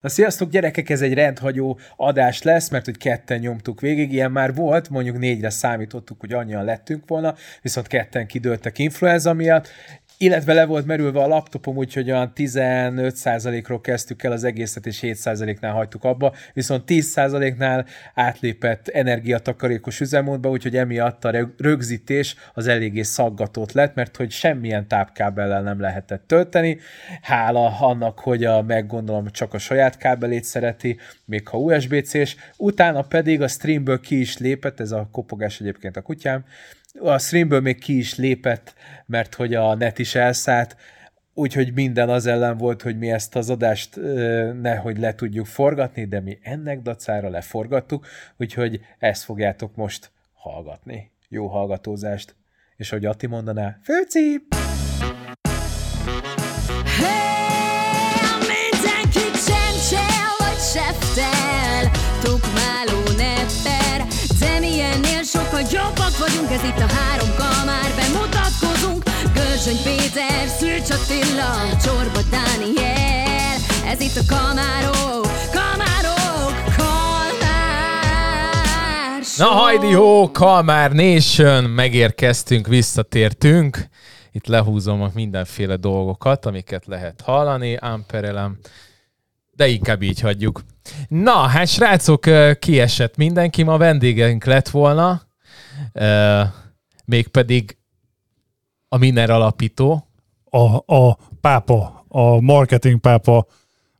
Na sziasztok gyerekek, ez egy rendhagyó adás lesz, mert hogy ketten nyomtuk végig, ilyen már volt, mondjuk négyre számítottuk, hogy annyian lettünk volna, viszont ketten kidőltek influenza miatt, illetve le volt merülve a laptopom, úgyhogy olyan 15%-ról kezdtük el az egészet, és 7%-nál hagytuk abba, viszont 10%-nál átlépett energiatakarékos üzemmódba, úgyhogy emiatt a rögzítés az eléggé szaggatott lett, mert hogy semmilyen tápkábellel nem lehetett tölteni. Hála annak, hogy a meggondolom csak a saját kábelét szereti, még ha USB-C-s, utána pedig a streamből ki is lépett, ez a kopogás egyébként a kutyám, a streamből még ki is lépett, mert hogy a net is elszállt, úgyhogy minden az ellen volt, hogy mi ezt az adást nehogy le tudjuk forgatni, de mi ennek dacára leforgattuk, úgyhogy ezt fogjátok most hallgatni. Jó hallgatózást. És hogy Atti mondaná, főcím! Vagyunk, ez itt a három kamár, bemutatkozunk Görzsöny Péter, Szűcs Attila, Csorba Dániel. Ez itt a kamárok, kamárok, kalmár Na hajdi hó, Kalmár Nation, megérkeztünk, visszatértünk. Itt lehúzom a mindenféle dolgokat, amiket lehet hallani, amperelem, de inkább így hagyjuk. Na, hát srácok, kiesett mindenki, ma vendégeink lett volna, mégpedig a Miner alapító. A, a pápa, a marketing pápa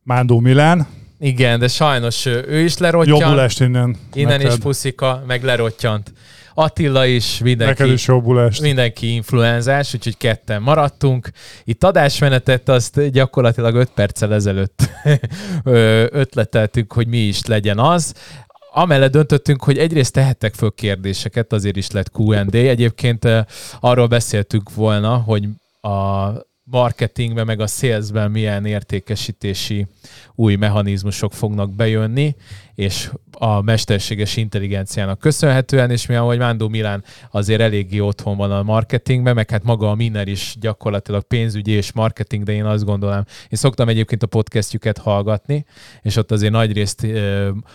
Mándó Milán. Igen, de sajnos ő is lerottyant. Jobbulást innen. Innen neked. is puszika, meg lerottyant. Attila is, mindenki, Neked is jobbulást. mindenki influenzás, úgyhogy ketten maradtunk. Itt adásmenetet azt gyakorlatilag 5 perccel ezelőtt ötleteltünk, hogy mi is legyen az amellett döntöttünk, hogy egyrészt tehettek föl kérdéseket, azért is lett Q&A. Egyébként arról beszéltünk volna, hogy a marketingben, meg a salesben milyen értékesítési új mechanizmusok fognak bejönni, és a mesterséges intelligenciának köszönhetően, és mi ahogy Mándó Milán azért eléggé otthon van a marketingben, meg hát maga a Miner is gyakorlatilag pénzügyi és marketing, de én azt gondolom, én szoktam egyébként a podcastjüket hallgatni, és ott azért nagyrészt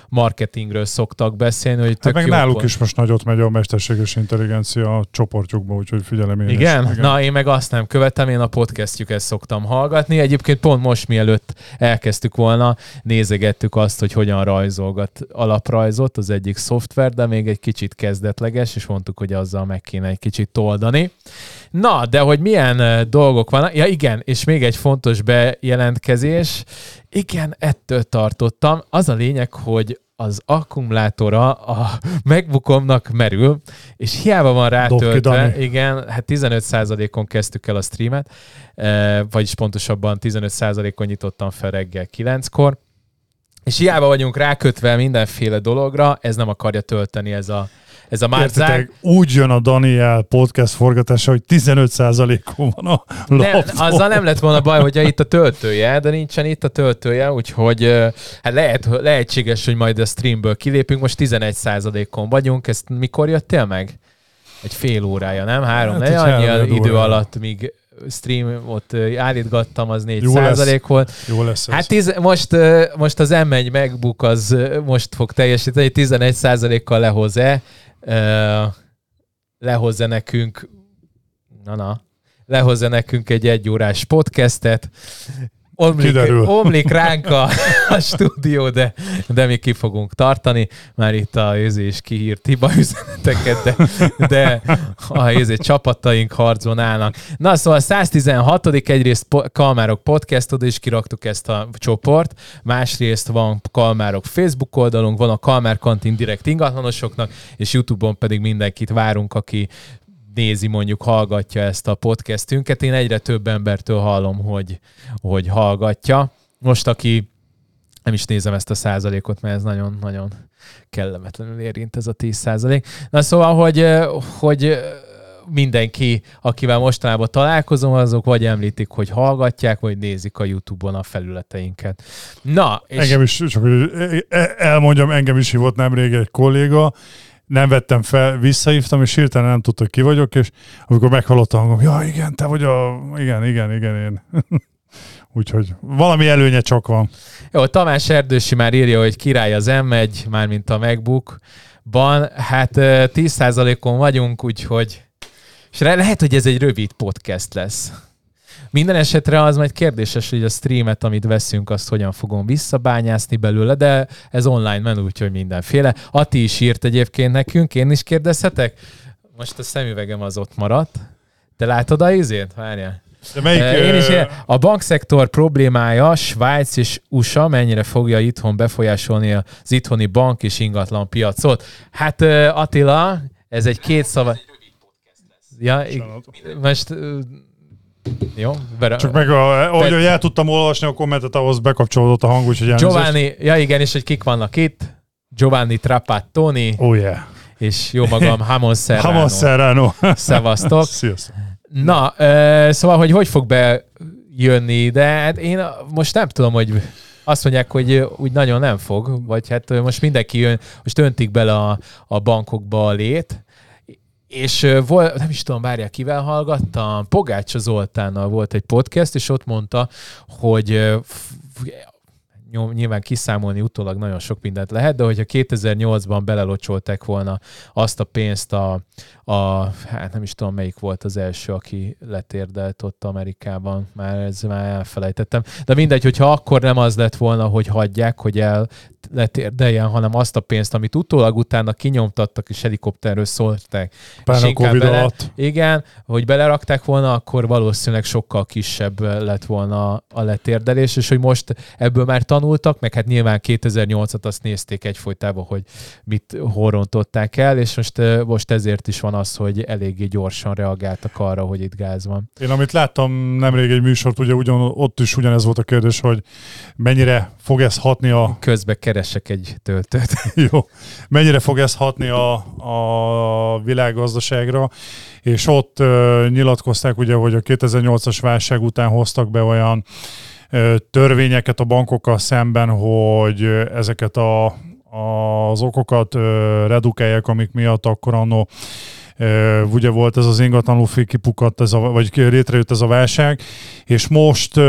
marketingről szoktak beszélni, hogy tök hát meg náluk pont. is most nagyot megy a mesterséges intelligencia a csoportjukba, úgyhogy figyelem én Igen? Is. Igen? Na, én meg azt nem követem, én a podcastjüket szoktam hallgatni. Egyébként pont most mielőtt elkezdtük volna, nézegettük azt, hogy hogyan rajzolgat alaprajzot az egyik szoftver, de még egy kicsit kezdetleges, és mondtuk, hogy azzal meg kéne egy kicsit toldani. Na, de hogy milyen dolgok vannak? Ja igen, és még egy fontos bejelentkezés. Igen, ettől tartottam. Az a lényeg, hogy az akkumulátora a MacBookomnak merül, és hiába van rátöltve, igen, hát 15%-on kezdtük el a streamet, vagyis pontosabban 15%-on nyitottam fel reggel 9-kor, és hiába vagyunk rákötve mindenféle dologra, ez nem akarja tölteni ez a, ez a márcák. úgy jön a Daniel podcast forgatása, hogy 15%-on van a laptop. Nem, azzal nem lett volna baj, hogyha itt a töltője, de nincsen itt a töltője, úgyhogy hát lehet, lehetséges, hogy majd a streamből kilépünk. Most 11%-on vagyunk. Ezt mikor jöttél meg? Egy fél órája, nem? Három, hát, annyi idő órája. alatt, míg stream, ott állítgattam, az 4 Jó százalék lesz. volt. Jó lesz ez. Hát tíz, most, most az M1 MacBook az most fog teljesíteni, 11 százalékkal lehoz-e, lehozza nekünk, na-na, lehozza nekünk egy egyórás podcastet, omlik, omlik ránk a, a stúdió, de, de mi ki fogunk tartani. Már itt a is kihírt hiba üzeneteket, de, de a izé, csapataink harcon állnak. Na szóval 116. egyrészt Kalmárok podcast, oda is kiraktuk ezt a csoport, másrészt van Kalmárok Facebook oldalunk, van a Kalmár Kantin direkt ingatlanosoknak, és Youtube-on pedig mindenkit várunk, aki nézi, mondjuk hallgatja ezt a podcastünket. Én egyre több embertől hallom, hogy, hogy hallgatja. Most, aki nem is nézem ezt a százalékot, mert ez nagyon-nagyon kellemetlenül érint ez a 10 százalék. Na szóval, hogy, hogy mindenki, akivel mostanában találkozom, azok vagy említik, hogy hallgatják, vagy nézik a YouTube-on a felületeinket. Na, és... Engem is, csak hogy elmondjam, engem is hívott nemrég egy kolléga, nem vettem fel, visszahívtam, és hirtelen nem tudta, ki vagyok, és amikor meghallottam hangom, ja igen, te vagy a... Igen, igen, igen, én. Úgyhogy valami előnye csak van. Jó, Tamás Erdősi már írja, hogy király az M1, mármint a MacBook-ban. Hát 10%-on vagyunk, úgyhogy és lehet, hogy ez egy rövid podcast lesz. Minden esetre az majd kérdéses, hogy a streamet, amit veszünk, azt hogyan fogom visszabányászni belőle, de ez online men, úgyhogy mindenféle. Ati is írt egyébként nekünk, én is kérdezhetek? Most a szemüvegem az ott maradt. Te látod a izét? Várjál. De melyik, Én is, a bankszektor problémája Svájc és USA mennyire fogja itthon befolyásolni az itthoni bank és ingatlan piacot? Hát Attila, ez egy két szava... Ja, most jó, Vera, Csak meg, a, ahogy el tudtam olvasni a kommentet, ahhoz bekapcsolódott a hang, úgyhogy elnézést. Giovanni, ja igen, és hogy kik vannak itt. Giovanni Trapattoni. Oh yeah. És jó magam, Hamon Serrano. Hamon Serrano. Szevasztok. Sziasztok. Na, szóval, hogy hogy fog bejönni, de hát én most nem tudom, hogy azt mondják, hogy úgy nagyon nem fog, vagy hát most mindenki jön, most öntik bele a, a bankokba a lét, és volt, nem is tudom, várják, kivel hallgattam, Pogácsa Zoltánnal volt egy podcast, és ott mondta, hogy nyilván kiszámolni utólag nagyon sok mindent lehet, de hogyha 2008-ban belelocsolták volna azt a pénzt a, a, hát nem is tudom melyik volt az első, aki letérdelt ott Amerikában, már ez már elfelejtettem, de mindegy, hogyha akkor nem az lett volna, hogy hagyják, hogy el letérdeljen, hanem azt a pénzt, amit utólag utána kinyomtattak és helikopterről szólták. Pár a Covid bele, alatt. Igen, hogy belerakták volna, akkor valószínűleg sokkal kisebb lett volna a letérdelés, és hogy most ebből már tanultak, meg hát nyilván 2008-at azt nézték egyfolytában, hogy mit horrontották el, és most, most ezért is van az, hogy eléggé gyorsan reagáltak arra, hogy itt gáz van. Én amit láttam nemrég egy műsort, ugye ugyan, ott is ugyanez volt a kérdés, hogy mennyire fog ez hatni a... Közbe keresek egy töltőt. Jó. Mennyire fog ez hatni a, a világgazdaságra, és ott uh, nyilatkozták ugye, hogy a 2008-as válság után hoztak be olyan uh, törvényeket a bankokkal szemben, hogy ezeket a, az okokat uh, redukálják, amik miatt akkor annó ugye volt ez az ingatlanú kipukadt, ez a, vagy létrejött ez a válság, és most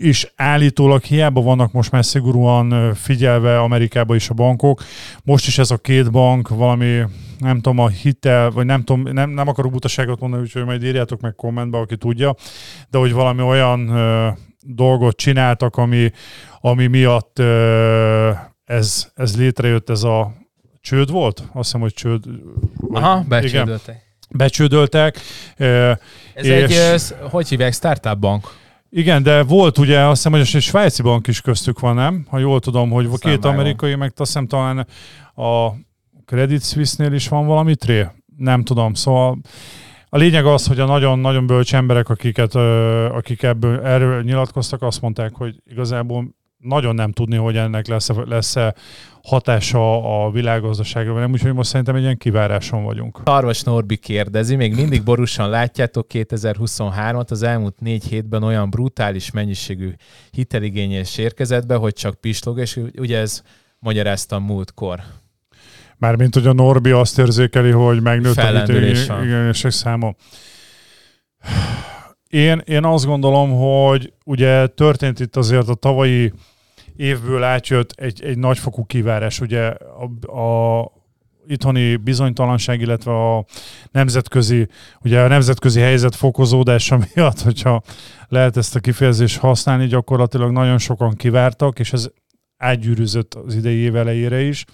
is állítólag hiába vannak most már szigorúan figyelve Amerikában is a bankok, most is ez a két bank valami nem tudom, a hitel, vagy nem tudom, nem, nem akarok butaságot mondani, úgyhogy majd írjátok meg kommentbe, aki tudja, de hogy valami olyan dolgot csináltak, ami, ami miatt ö, ez, ez létrejött, ez a csőd volt? Azt hiszem, hogy csőd. Aha, becsődöltek. Becsődöltek. Ez és... egy, hogy hívják, startup bank. Igen, de volt ugye, azt hiszem, hogy egy svájci bank is köztük van, nem? Ha jól tudom, hogy Aztán két amerikai, meg azt hiszem talán a Credit Suisse-nél is van valami tré. Nem tudom, szóval a lényeg az, hogy a nagyon-nagyon bölcs emberek, akiket, akik ebből erről nyilatkoztak, azt mondták, hogy igazából nagyon nem tudni, hogy ennek lesz-e, lesz-e hatása a világgazdaságra, nem, úgyhogy most szerintem egy ilyen kiváráson vagyunk. Arvas Norbi kérdezi, még mindig borúsan látjátok 2023-at, az elmúlt négy hétben olyan brutális mennyiségű hiteligényes érkezett be, hogy csak pislog, és ugye ez magyaráztam múltkor. Mármint, hogy a Norbi azt érzékeli, hogy megnőtt a hiteligényesek száma. Én, én azt gondolom, hogy ugye történt itt azért a tavalyi évből átjött egy, egy nagyfokú kivárás. Ugye a, a itthoni bizonytalanság, illetve a nemzetközi, ugye a nemzetközi helyzet fokozódása miatt, hogyha lehet ezt a kifejezést használni, gyakorlatilag nagyon sokan kivártak, és ez átgyűrűzött az idei év elejére is.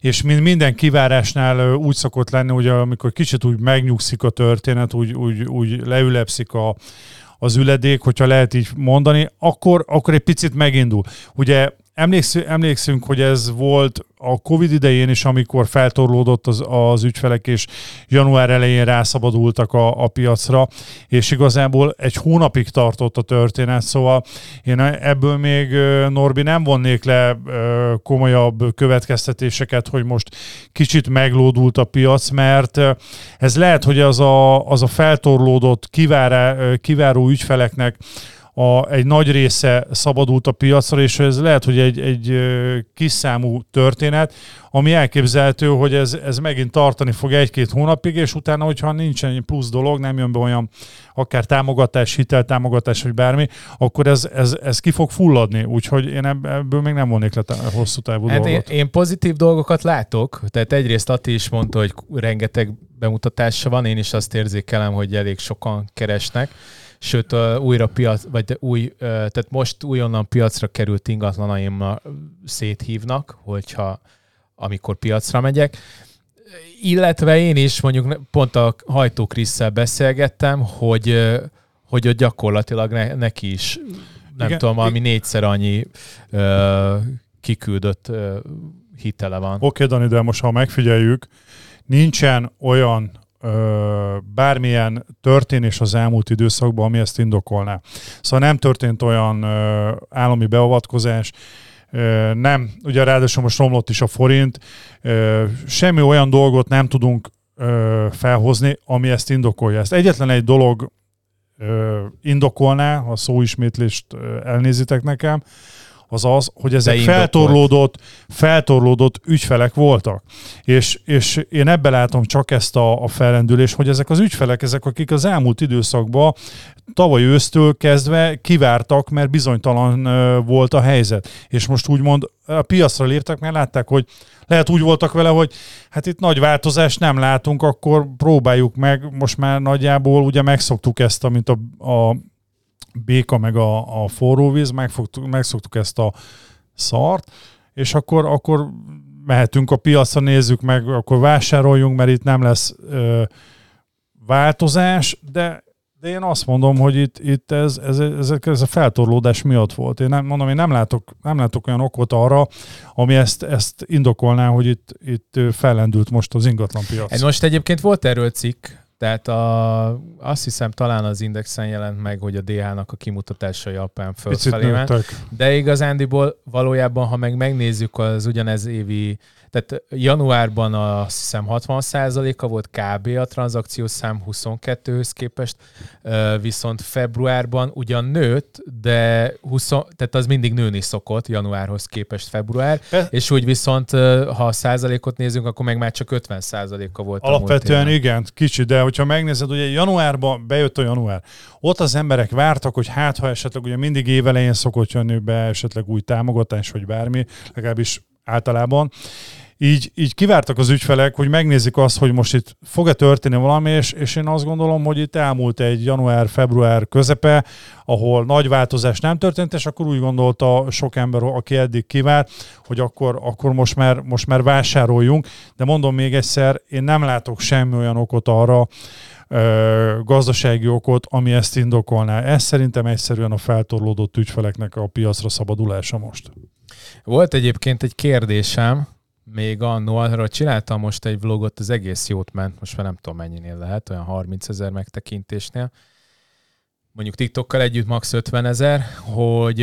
És minden kivárásnál úgy szokott lenni, hogy amikor kicsit úgy megnyugszik a történet, úgy, úgy, úgy leülepszik a, az üledék, hogyha lehet így mondani, akkor, akkor egy picit megindul. Ugye emlékszünk, emlékszünk, hogy ez volt a Covid idején is, amikor feltorlódott az, az ügyfelek, és január elején rászabadultak a, a piacra, és igazából egy hónapig tartott a történet, szóval én ebből még Norbi nem vonnék le komolyabb következtetéseket, hogy most kicsit meglódult a piac, mert ez lehet, hogy az a, az a feltorlódott kivárá, kiváró ügyfeleknek a, egy nagy része szabadult a piacra, és ez lehet, hogy egy, egy kis számú történet, ami elképzelhető, hogy ez, ez megint tartani fog egy-két hónapig, és utána, hogyha nincsen egy plusz dolog, nem jön be olyan akár támogatás, hiteltámogatás, vagy bármi, akkor ez, ez, ez ki fog fulladni. Úgyhogy én ebből még nem volnék le hosszú távú hát dolgot. Én, én pozitív dolgokat látok, tehát egyrészt Ati is mondta, hogy rengeteg bemutatása van, én is azt érzékelem, hogy elég sokan keresnek sőt újra piac, vagy új, tehát most újonnan piacra került ingatlanaim széthívnak, hogyha amikor piacra megyek. Illetve én is mondjuk pont a Hajtó Krisszel beszélgettem, hogy, hogy ott gyakorlatilag ne, neki is nem Igen. tudom, valami négyszer annyi ö, kiküldött ö, hitele van. Oké, okay, Dani, de most ha megfigyeljük, nincsen olyan ö, bármilyen történés az elmúlt időszakban, ami ezt indokolná. Szóval nem történt olyan ö, állami beavatkozás, ö, nem, ugye ráadásul most romlott is a forint, ö, semmi olyan dolgot nem tudunk ö, felhozni, ami ezt indokolja. Ezt egyetlen egy dolog ö, indokolná, ha szóismétlést elnézitek nekem, az az, hogy ezek feltorlódott, feltorlódott ügyfelek voltak. És, és én ebbe látom csak ezt a, a felrendülést, hogy ezek az ügyfelek, ezek akik az elmúlt időszakban tavaly ősztől kezdve kivártak, mert bizonytalan volt a helyzet. És most úgymond a piacra léptek, mert látták, hogy lehet úgy voltak vele, hogy hát itt nagy változást nem látunk, akkor próbáljuk meg, most már nagyjából ugye megszoktuk ezt, amit a, a béka meg a, a forró víz, megfogtuk, megszoktuk ezt a szart, és akkor, akkor mehetünk a piacra, nézzük meg, akkor vásároljunk, mert itt nem lesz ö, változás, de, de én azt mondom, hogy itt, itt ez, ez, ez, ez a feltorlódás miatt volt. Én nem mondom, én nem látok, nem látok olyan okot arra, ami ezt, ezt indokolná, hogy itt, itt fellendült most az ingatlan piac. Most egyébként volt erről cikk, tehát a, azt hiszem talán az Indexen jelent meg, hogy a DH-nak a kimutatása Japán fölfelé ment. De igazándiból valójában, ha meg megnézzük az ugyanez évi tehát januárban azt hiszem 60%-a volt kb. a tranzakciós szám 22-höz képest, viszont februárban ugyan nőtt, de 20, tehát az mindig nőni szokott januárhoz képest február, és úgy viszont ha a százalékot nézünk, akkor meg már csak 50 százaléka volt. Alapvetően igen, kicsi, de hogyha megnézed, ugye januárban bejött a január, ott az emberek vártak, hogy hát ha esetleg ugye mindig évelején szokott jönni be esetleg új támogatás, vagy bármi, legalábbis általában. Így, így kivártak az ügyfelek, hogy megnézik azt, hogy most itt fog-e történni valami, és, és én azt gondolom, hogy itt elmúlt egy január-február közepe, ahol nagy változás nem történt, és akkor úgy gondolta sok ember, aki eddig kivárt, hogy akkor, akkor most, már, most már vásároljunk. De mondom még egyszer, én nem látok semmi olyan okot arra, gazdasági okot, ami ezt indokolná. Ez szerintem egyszerűen a feltorlódott ügyfeleknek a piacra szabadulása most. Volt egyébként egy kérdésem, még annó, arra csináltam most egy vlogot, az egész jót ment, most már nem tudom mennyinél lehet, olyan 30 ezer megtekintésnél. Mondjuk TikTokkal együtt max 50 ezer, hogy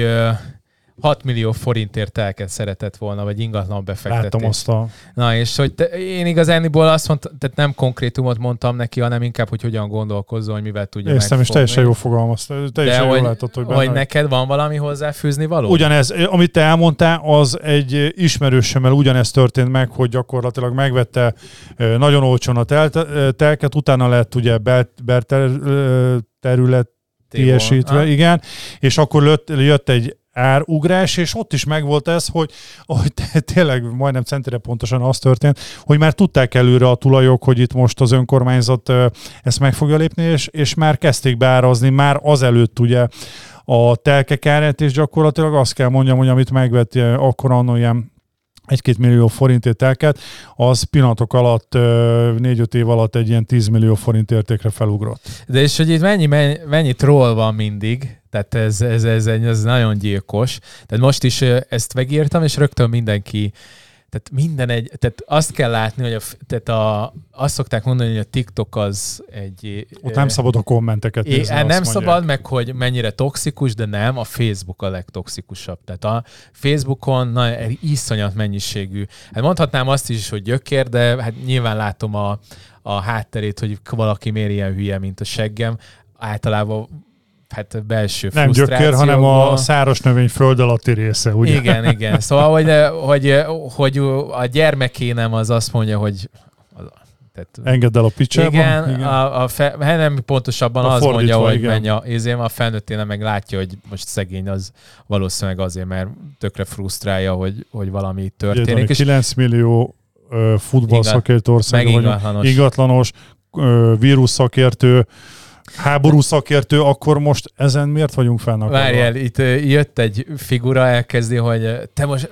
6 millió forintért elkezd szeretett volna, vagy ingatlan befektetés. Láttam azt a... Na, és hogy te, én igazániból azt mondtam, tehát nem konkrétumot mondtam neki, hanem inkább, hogy hogyan gondolkozzon, hogy mivel tudja Értem, és teljesen jó fogalmaz. Teljesen De jól látod, hogy benne... Hogy neked van valami hozzáfűzni való? Ugyanez, amit te elmondtál, az egy ismerősömmel ugyanezt történt meg, hogy gyakorlatilag megvette nagyon olcsón a telket, utána lett ugye terület teljesítve, igen, és akkor jött egy árugrás, és ott is megvolt ez, hogy, hogy tényleg majdnem centire pontosan az történt, hogy már tudták előre a tulajok, hogy itt most az önkormányzat ezt meg fogja lépni, és, és már kezdték beárazni, már azelőtt ugye a telkek árát, és gyakorlatilag azt kell mondjam, hogy amit megvett akkor annó ilyen egy-két millió forintért elket, az pillanatok alatt, négy-öt év alatt egy ilyen 10 millió forint értékre felugrott. De és hogy itt mennyi, mennyi, mennyi troll van mindig, tehát ez, ez, ez, ez nagyon gyilkos. Tehát most is ezt megírtam, és rögtön mindenki tehát minden egy, tehát azt kell látni, hogy a, tehát a, azt szokták mondani, hogy a TikTok az egy... Ott nem szabad a kommenteket nézni, Nem mondják. szabad, meg hogy mennyire toxikus, de nem, a Facebook a legtoxikusabb. Tehát a Facebookon na, iszonyat mennyiségű. Hát mondhatnám azt is, hogy gyökér, de hát nyilván látom a, a hátterét, hogy valaki miért ilyen hülye, mint a seggem. Általában hát belső Nem gyökér, hanem a száros növény föld alatti része, ugye? Igen, igen. Szóval, hogy, hogy, hogy a gyermeké nem az azt mondja, hogy tehát, Engedd el a picsában. Igen, igen. A, a fe, hát nem pontosabban a az mondja, hogy igen. menj a, izém, a felnőtténe meg látja, hogy most szegény az valószínűleg azért, mert tökre frusztrálja, hogy, hogy valami történik. Ugye, és 9 millió futballszakértő ország, ingatlanos. ingatlanos vírus szakértő, háború szakértő, akkor most ezen miért vagyunk fennakadva? Várjál, itt jött egy figura, elkezdi, hogy te most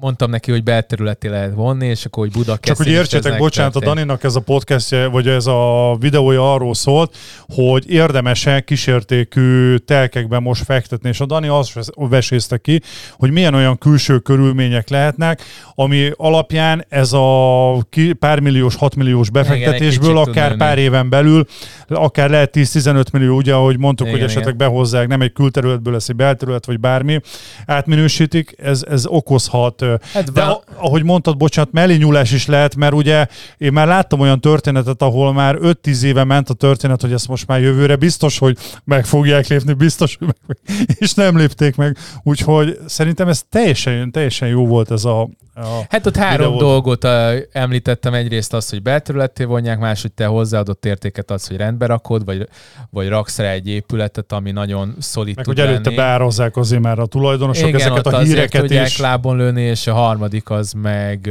mondtam neki, hogy belterületi lehet vonni, és akkor, hogy Buda Csak hogy értsétek, bocsánat, történt. a Daninak ez a podcastje, vagy ez a videója arról szólt, hogy érdemes-e kísértékű telkekben most fektetni, és a Dani azt vesézte ki, hogy milyen olyan külső körülmények lehetnek, ami alapján ez a pár milliós, 6 milliós befektetésből, Igen, akár pár éven belül, akár lehet 10 10-15 millió, ugye, ahogy mondtuk, igen, hogy esetleg igen. behozzák, nem egy külterületből lesz egy belterület, vagy bármi, átminősítik, ez, ez okozhat. Hát De a, ahogy mondtad, bocsánat, mellé nyúlás is lehet, mert ugye én már láttam olyan történetet, ahol már 5-10 éve ment a történet, hogy ezt most már jövőre biztos, hogy meg fogják lépni, biztos, hogy meg, és nem lépték meg. Úgyhogy szerintem ez teljesen, teljesen jó volt ez a, a hát ott három videót. dolgot uh, említettem. Egyrészt azt, hogy belterületté vonják, máshogy te hozzáadott értéket az, hogy rendbe rakod, vagy, vagy raksz rá egy épületet, ami nagyon szolid Meg tud hogy előtte beározzák azért már a tulajdonosok Igen, ezeket a híreket tudják is. lábon lőni, és a harmadik az meg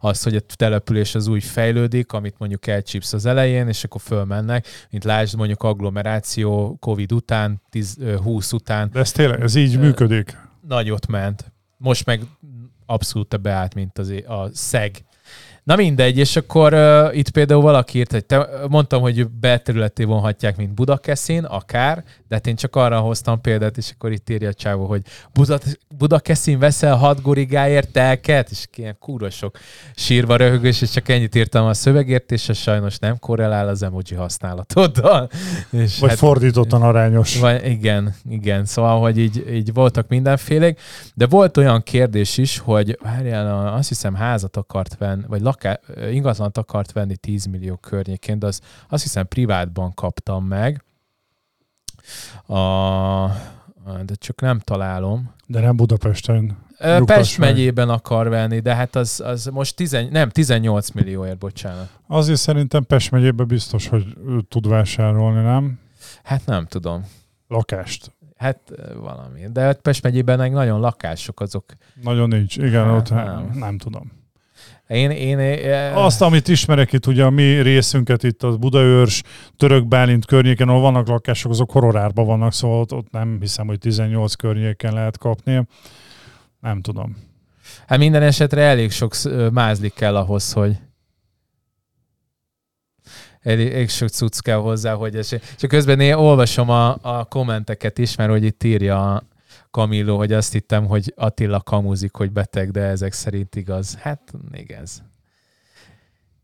az, hogy a település az úgy fejlődik, amit mondjuk elcsípsz az elején, és akkor fölmennek, mint lásd mondjuk agglomeráció Covid után, 10, 20 után. De ez tényleg, ez így működik? Nagyot ment. Most meg abszolút beállt, mint az, a szeg. Na mindegy, és akkor uh, itt például valaki írt, hogy te, mondtam, hogy belterületé vonhatják, mint Budakeszin, akár, de hát én csak arra hoztam példát, és akkor itt írja a csávó, hogy Buda, Budakeszin veszel hat gorigáért telket, és ilyen kúrosok sírva röhögős, és csak ennyit írtam a szövegért, és ez sajnos nem korrelál az emoji használatoddal. És vagy hát, fordítottan arányos. Vagy, igen, igen, szóval, hogy így, így voltak mindenfélék, de volt olyan kérdés is, hogy várjál, azt hiszem házat akart venni, vagy laká, ingatlant akart venni 10 millió környékén, de az, azt hiszem privátban kaptam meg, a, de csak nem találom. De nem Budapesten. Pest megyében akar venni, de hát az, az most tizen, nem, 18 millióért, bocsánat. Azért szerintem Pest megyében biztos, hogy tud vásárolni, nem? Hát nem tudom. Lakást. Hát valami. De hát Pest megyében meg nagyon lakások azok. Nagyon nincs. Igen, hát, ott nem. nem tudom. Én, én, én, Azt, amit ismerek itt, ugye a mi részünket itt a Budaörs, Török Bálint környéken, ahol vannak lakások, azok horrorárban vannak, szóval ott, ott nem hiszem, hogy 18 környéken lehet kapni. Nem tudom. Hát minden esetre elég sok mázlik kell ahhoz, hogy elég, elég sok cucc kell hozzá, hogy ez... Csak közben én olvasom a, a kommenteket is, mert hogy itt írja Kamilló, hogy azt hittem, hogy Attila kamuzik, hogy beteg, de ezek szerint igaz. Hát, igen.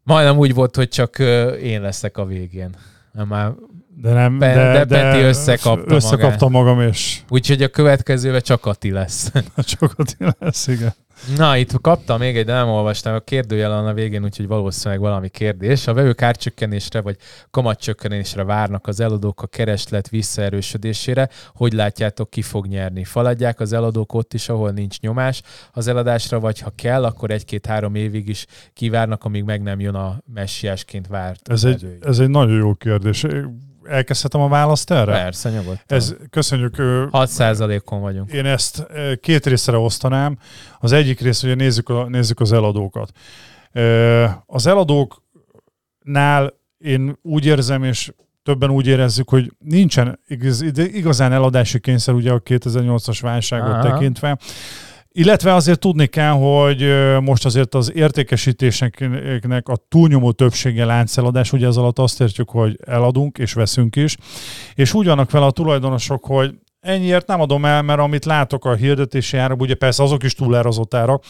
Majdnem úgy volt, hogy csak én leszek a végén. Már de nem, de, de, de Peti összekapta, összekapta magam, és... Úgyhogy a következőben csak Ati lesz. csak Ati lesz, igen. Na, itt kaptam még egy, de nem olvastam, a kérdőjel a végén, úgyhogy valószínűleg valami kérdés. A vevők árcsökkenésre vagy kamatcsökkenésre várnak az eladók a kereslet visszaerősödésére. Hogy látjátok, ki fog nyerni? Faladják az eladók ott is, ahol nincs nyomás az eladásra, vagy ha kell, akkor egy-két-három évig is kivárnak, amíg meg nem jön a messiásként várt. Ez egy, ez egy nagyon jó kérdés elkezdhetem a választ erre? Persze, nyugodtan. Ez, köszönjük. 6%-on vagyunk. Én ezt két részre osztanám. Az egyik rész, hogy nézzük, a, nézzük az eladókat. Az eladóknál én úgy érzem, és többen úgy érezzük, hogy nincsen igaz, igazán eladási kényszer ugye a 2008-as válságot Aha. tekintve. Illetve azért tudni kell, hogy most azért az értékesítéseknek a túlnyomó többsége lánceladás, ugye ez alatt azt értjük, hogy eladunk és veszünk is, és úgy vannak vele a tulajdonosok, hogy ennyiért nem adom el, mert amit látok a hirdetési árak, ugye persze azok is túlárazott árak,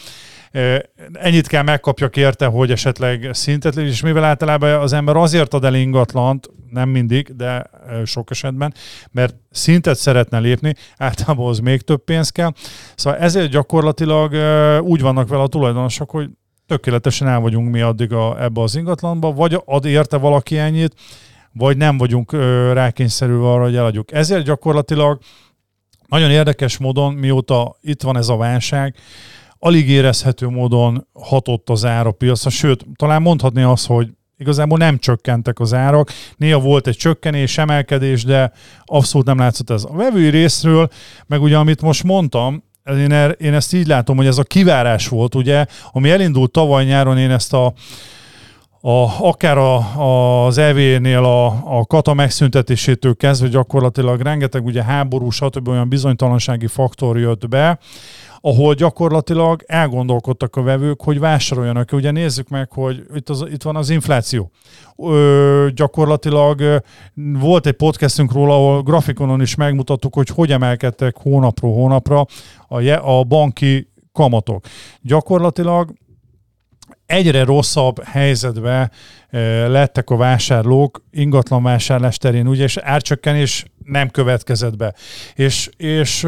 ennyit kell megkapjak érte, hogy esetleg szintet és mivel általában az ember azért ad el ingatlant, nem mindig, de sok esetben, mert szintet szeretne lépni, általában az még több pénz kell. Szóval ezért gyakorlatilag úgy vannak vele a tulajdonosok, hogy tökéletesen el vagyunk mi addig a, ebbe az ingatlanba, vagy ad érte valaki ennyit, vagy nem vagyunk rákényszerülve arra, hogy eladjuk. Ezért gyakorlatilag nagyon érdekes módon, mióta itt van ez a válság, alig érezhető módon hatott az ára piacra, sőt, talán mondhatni azt, hogy igazából nem csökkentek az árak. Néha volt egy csökkenés, emelkedés, de abszolút nem látszott ez. A vevői részről, meg ugye amit most mondtam, én, er, én ezt így látom, hogy ez a kivárás volt, ugye, ami elindult tavaly nyáron, én ezt a a, akár a, az EV-nél a, a kata megszüntetésétől kezdve gyakorlatilag rengeteg ugye háború, stb. olyan bizonytalansági faktor jött be, ahol gyakorlatilag elgondolkodtak a vevők, hogy vásároljanak. Ugye nézzük meg, hogy itt, az, itt van az infláció. Ö, gyakorlatilag volt egy podcastünk róla, ahol grafikonon is megmutattuk, hogy hogy emelkedtek hónapról hónapra a, a banki kamatok. Gyakorlatilag egyre rosszabb helyzetbe lettek a vásárlók ingatlan vásárlás terén, ugye, és árcsökkenés nem következett be. És, és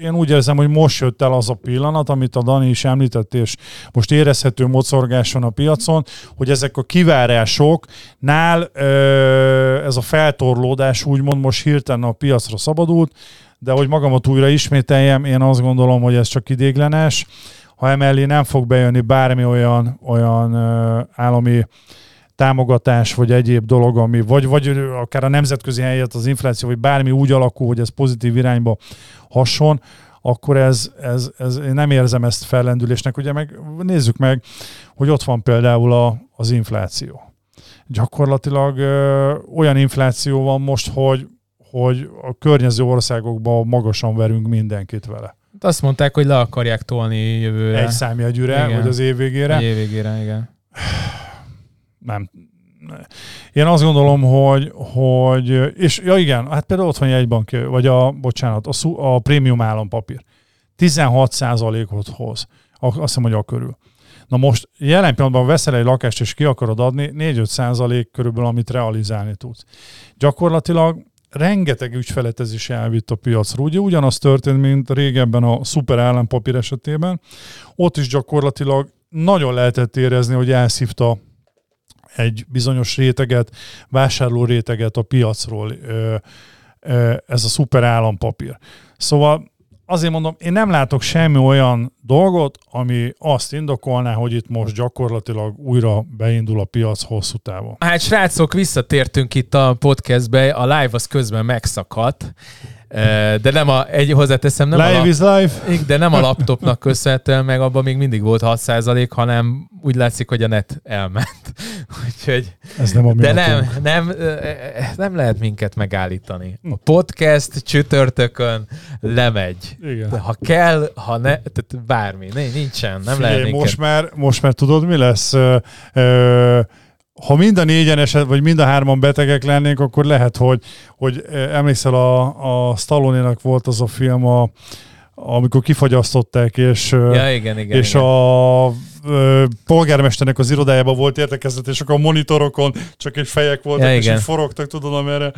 én úgy érzem, hogy most jött el az a pillanat, amit a Dani is említett, és most érezhető mocorgáson a piacon, hogy ezek a kivárásoknál ez a feltorlódás úgymond most hirtelen a piacra szabadult, de hogy magamat újra ismételjem, én azt gondolom, hogy ez csak idéglenes, ha emellé nem fog bejönni bármi olyan, olyan állami támogatás, vagy egyéb dolog, ami, vagy, vagy akár a nemzetközi helyet, az infláció, vagy bármi úgy alakul, hogy ez pozitív irányba hason, akkor ez, ez, ez, én nem érzem ezt fellendülésnek. Ugye meg nézzük meg, hogy ott van például a, az infláció. Gyakorlatilag ö, olyan infláció van most, hogy, hogy a környező országokban magasan verünk mindenkit vele. Azt mondták, hogy le akarják tolni jövőre. Egy számjegyűre, igen. vagy az év végére. Egy év végére, igen. Nem. Én azt gondolom, hogy, hogy és ja igen, hát például ott van egy bank, vagy a, bocsánat, a, a prémium állampapír. 16%-ot hoz. Azt hiszem, hogy a körül. Na most jelen pillanatban veszel egy lakást, és ki akarod adni, 4-5 százalék körülbelül, amit realizálni tudsz. Gyakorlatilag rengeteg ügyfelet ez is elvitt a piacra. Ugye ugyanaz történt, mint régebben a szuper állampapír esetében. Ott is gyakorlatilag nagyon lehetett érezni, hogy elszívta egy bizonyos réteget, vásárló réteget a piacról ez a szuper állampapír. Szóval azért mondom, én nem látok semmi olyan dolgot, ami azt indokolná, hogy itt most gyakorlatilag újra beindul a piac hosszú távon. Hát srácok, visszatértünk itt a podcastbe, a live az közben megszakadt, de nem a, egy hozzáteszem, nem live a, is live. De nem a laptopnak köszönhetően, meg abban még mindig volt 6%, hanem úgy látszik, hogy a net elment. Úgyhogy, Ez nem a de nem, nem, nem lehet minket megállítani. A podcast csütörtökön lemegy. Igen. Ha kell, ha ne, tehát bármi, nincsen, nem Figyelj, lehet minket. Most már, most már tudod, mi lesz? Ö, ö, ha mind a négyen eset, vagy mind a hárman betegek lennénk, akkor lehet, hogy, hogy emlékszel, a, a Stallone-nak volt az a film, a, amikor kifagyasztották, és, ja, igen, igen, és igen. a polgármesternek az irodájában volt értekezlet, és akkor a monitorokon csak egy fejek voltak, ja, és így forogtak, tudod, erre.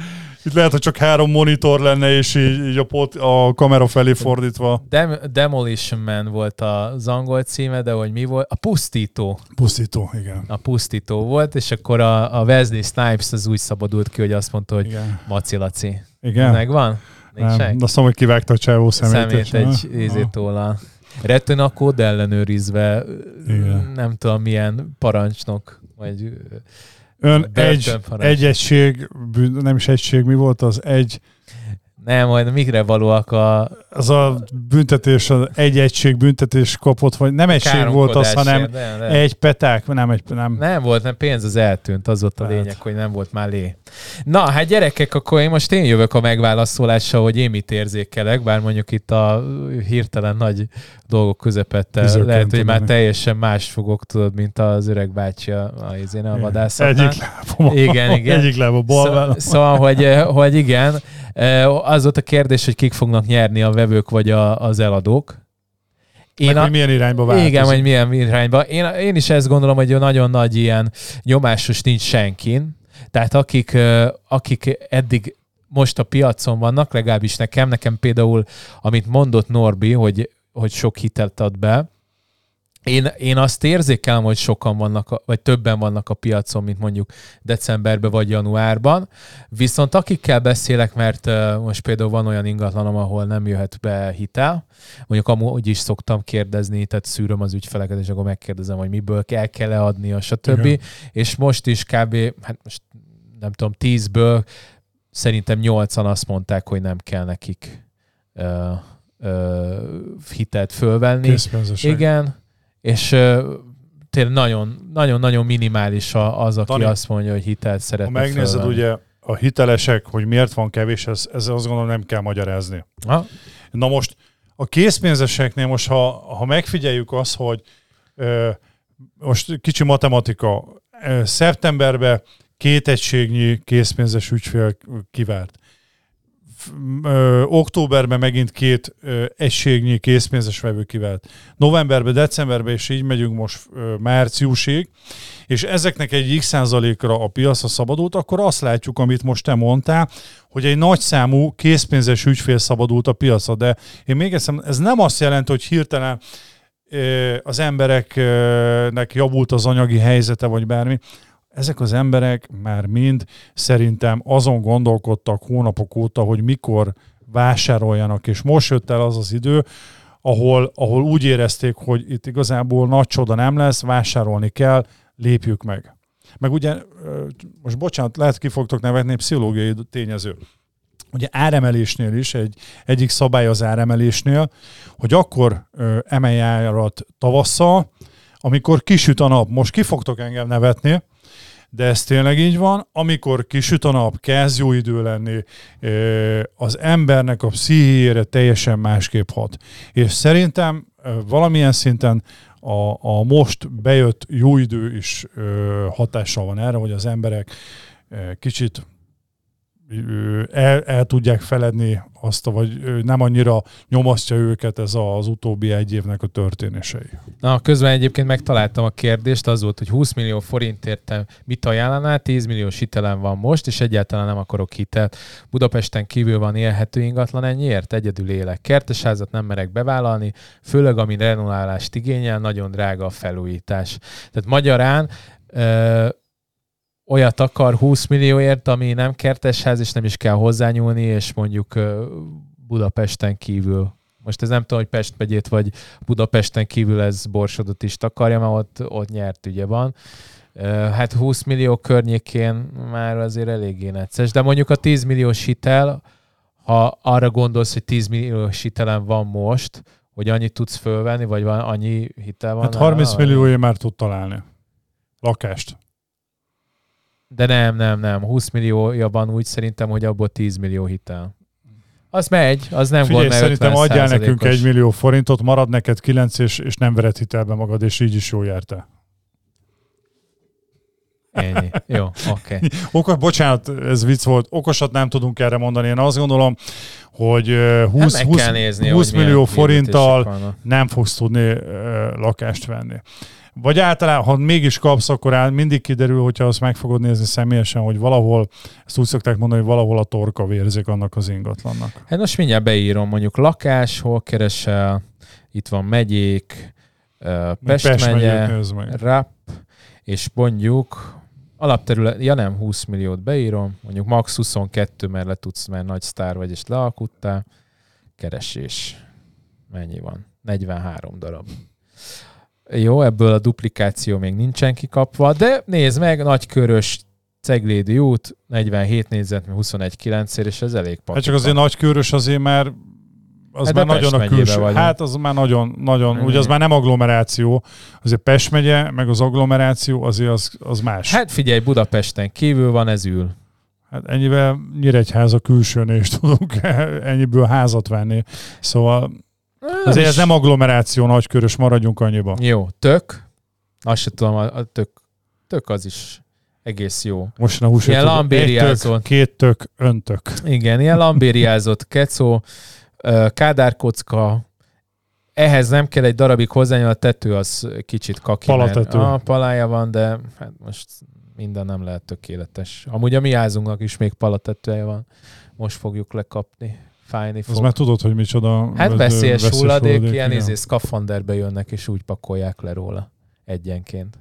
Itt lehet, hogy csak három monitor lenne, és így, így a, pot, a kamera felé fordítva. Dem- Demolition Man volt az angol címe, de hogy mi volt? A Pusztító. Pusztító, igen. A Pusztító volt, és akkor a, a Wesley Snipes az úgy szabadult ki, hogy azt mondta, hogy igen. Maci Laci. Igen. Megvan? Nincs nem, azt mondom, hogy kivágta a csávó szemét. Szemét egy ízétóla. Retina kód ellenőrizve, Igen. nem tudom milyen parancsnok, vagy Ön egy, egy egység, nem is egység, mi volt az? Egy nem, majd mikre valóak a... Az a büntetés, az egy egység büntetés kapott, vagy nem egység volt az, hanem nem, nem. egy peták, nem egy... Nem. nem volt, nem pénz az eltűnt, az volt a hát. lényeg, hogy nem volt már lé. Na, hát gyerekek, akkor én most én jövök a megválaszolással, hogy én mit érzékelek, bár mondjuk itt a hirtelen nagy dolgok közepette Bizony, lehet, hogy már teljesen más fogok, tudod, mint az öreg bácsi a, a, a, vadászatnál. Egyik lábom, igen, igen. Egyik lábom, bal Szóval, hogy, hogy igen, az volt a kérdés, hogy kik fognak nyerni, a vevők vagy a, az eladók. Én Meg, a, hogy milyen irányba változik. Igen, hogy milyen irányba. Én, én is ezt gondolom, hogy nagyon nagy ilyen nyomásos nincs senkin. Tehát akik, akik eddig most a piacon vannak, legalábbis nekem, nekem például, amit mondott Norbi, hogy, hogy sok hitelt ad be, én, én azt érzékelem, hogy sokan vannak, vagy többen vannak a piacon, mint mondjuk decemberben vagy januárban. Viszont akikkel beszélek, mert uh, most például van olyan ingatlanom, ahol nem jöhet be hitel, mondjuk amúgy is szoktam kérdezni, tehát szűröm az ügyfeleket, és akkor megkérdezem, hogy miből kell, kell-e adni, a stb. Igen. És most is kb. hát most nem tudom, tízből szerintem nyolcan azt mondták, hogy nem kell nekik uh, uh, hitelt fölvenni. Igen, és tényleg nagyon, nagyon-nagyon minimális az, aki Tani, azt mondja, hogy hitelt szeretne Ha megnézed fölvenni. ugye a hitelesek, hogy miért van kevés, ez, ez azt gondolom nem kell magyarázni. Ha? Na most a készpénzeseknél most, ha, ha megfigyeljük azt, hogy ö, most kicsi matematika, ö, szeptemberben két egységnyi készpénzes ügyfél kivárt ö, októberben megint két ö, egységnyi készpénzes vevő kivált. Novemberben, decemberben, és így megyünk most ö, márciusig, és ezeknek egy x százalékra a piacra szabadult, akkor azt látjuk, amit most te mondtál, hogy egy nagy számú készpénzes ügyfél szabadult a piacra, de én még egyszer, ez nem azt jelenti, hogy hirtelen az embereknek javult az anyagi helyzete, vagy bármi, ezek az emberek már mind szerintem azon gondolkodtak hónapok óta, hogy mikor vásároljanak, és most jött el az az idő, ahol, ahol úgy érezték, hogy itt igazából nagy csoda nem lesz, vásárolni kell, lépjük meg. Meg ugye, most bocsánat, lehet ki fogtok nevetni, pszichológiai tényező. Ugye áremelésnél is, egy, egyik szabály az áremelésnél, hogy akkor emelj árat tavasszal, amikor kisüt a nap. Most ki fogtok engem nevetni, de ez tényleg így van, amikor kisüt a nap, kezd jó idő lenni, az embernek a pszichéjére teljesen másképp hat. És szerintem valamilyen szinten a, a most bejött jó idő is hatással van erre, hogy az emberek kicsit el, el tudják feledni azt, vagy nem annyira nyomasztja őket ez az utóbbi egy évnek a történései. Na, közben egyébként megtaláltam a kérdést, az volt, hogy 20 millió forintért mit ajánlanál, 10 milliós hitelem van most, és egyáltalán nem akarok hitelt. Budapesten kívül van élhető ingatlan ennyiért? Egyedül élek. Kertesházat nem merek bevállalni, főleg ami renoválást igényel, nagyon drága a felújítás. Tehát magyarán olyat akar 20 millióért, ami nem kertesház, és nem is kell hozzányúlni, és mondjuk Budapesten kívül. Most ez nem tudom, hogy Pest megyét, vagy Budapesten kívül ez Borsodot is takarja, mert ott, ott nyert ügye van. Hát 20 millió környékén már azért eléggé necces, de mondjuk a 10 milliós hitel, ha arra gondolsz, hogy 10 milliós hitelem van most, hogy annyit tudsz fölvenni, vagy van annyi hitel van? Hát 30 millióért már tud találni. Lakást. De nem, nem, nem. 20 milliója van úgy szerintem, hogy abból 10 millió hitel. Az megy, az nem Figyelj, gond, szerintem adjál nekünk egy millió forintot, marad neked 9, és, és nem vered hitelbe magad, és így is jó jártál. Ennyi. Jó, oké. Okay. Okos, bocsánat, ez vicc volt. Okosat nem tudunk erre mondani. Én azt gondolom, hogy 20, 20, nézni, 20 millió forinttal nem fogsz tudni uh, lakást venni. Vagy általában, ha mégis kapsz, akkor áll, mindig kiderül, hogyha azt meg fogod nézni személyesen, hogy valahol, ezt úgy szokták mondani, hogy valahol a torka vérzik annak az ingatlannak. Hát most mindjárt beírom, mondjuk lakás, hol keresel, itt van megyék, Pest, Pest megye, RAP, és mondjuk alapterület, ja nem, 20 milliót beírom, mondjuk max 22, mert le tudsz, mert nagy sztár vagy, és lealkuttál. Keresés. Mennyi van? 43 darab. Jó, ebből a duplikáció még nincsen kikapva, de nézd meg, nagykörös Ceglédi út, 47 négyzet, 21 9 és ez elég patika. Hát csak azért nagykörös azért már az hát már nagyon a külső. Vagyunk. Hát az már nagyon, nagyon, mm. ugye az már nem agglomeráció, azért Pest megye, meg az agglomeráció azért az, az más. Hát figyelj, Budapesten kívül van, ez ül. Hát ennyivel Nyíregyháza külsőn is tudunk ennyiből házat venni. Szóval Azért ez nem agglomeráció nagykörös, maradjunk annyiba. Jó, tök. Azt sem tudom, a tök, tök az is egész jó. Most a hús ilyen lambériázott. Két tök, öntök. Igen, ilyen lambériázott kecó, kádárkocka, ehhez nem kell egy darabig hozzányúl, a tető az kicsit kaki. Palatető. A palája van, de hát most minden nem lehet tökéletes. Amúgy a mi házunknak is még palatetője van. Most fogjuk lekapni fájni fog. Az már tudod, hogy micsoda. Hát veszélyes veszélyes hulladék, hulladék, ilyen izé, szkafanderbe jönnek, és úgy pakolják le róla egyenként.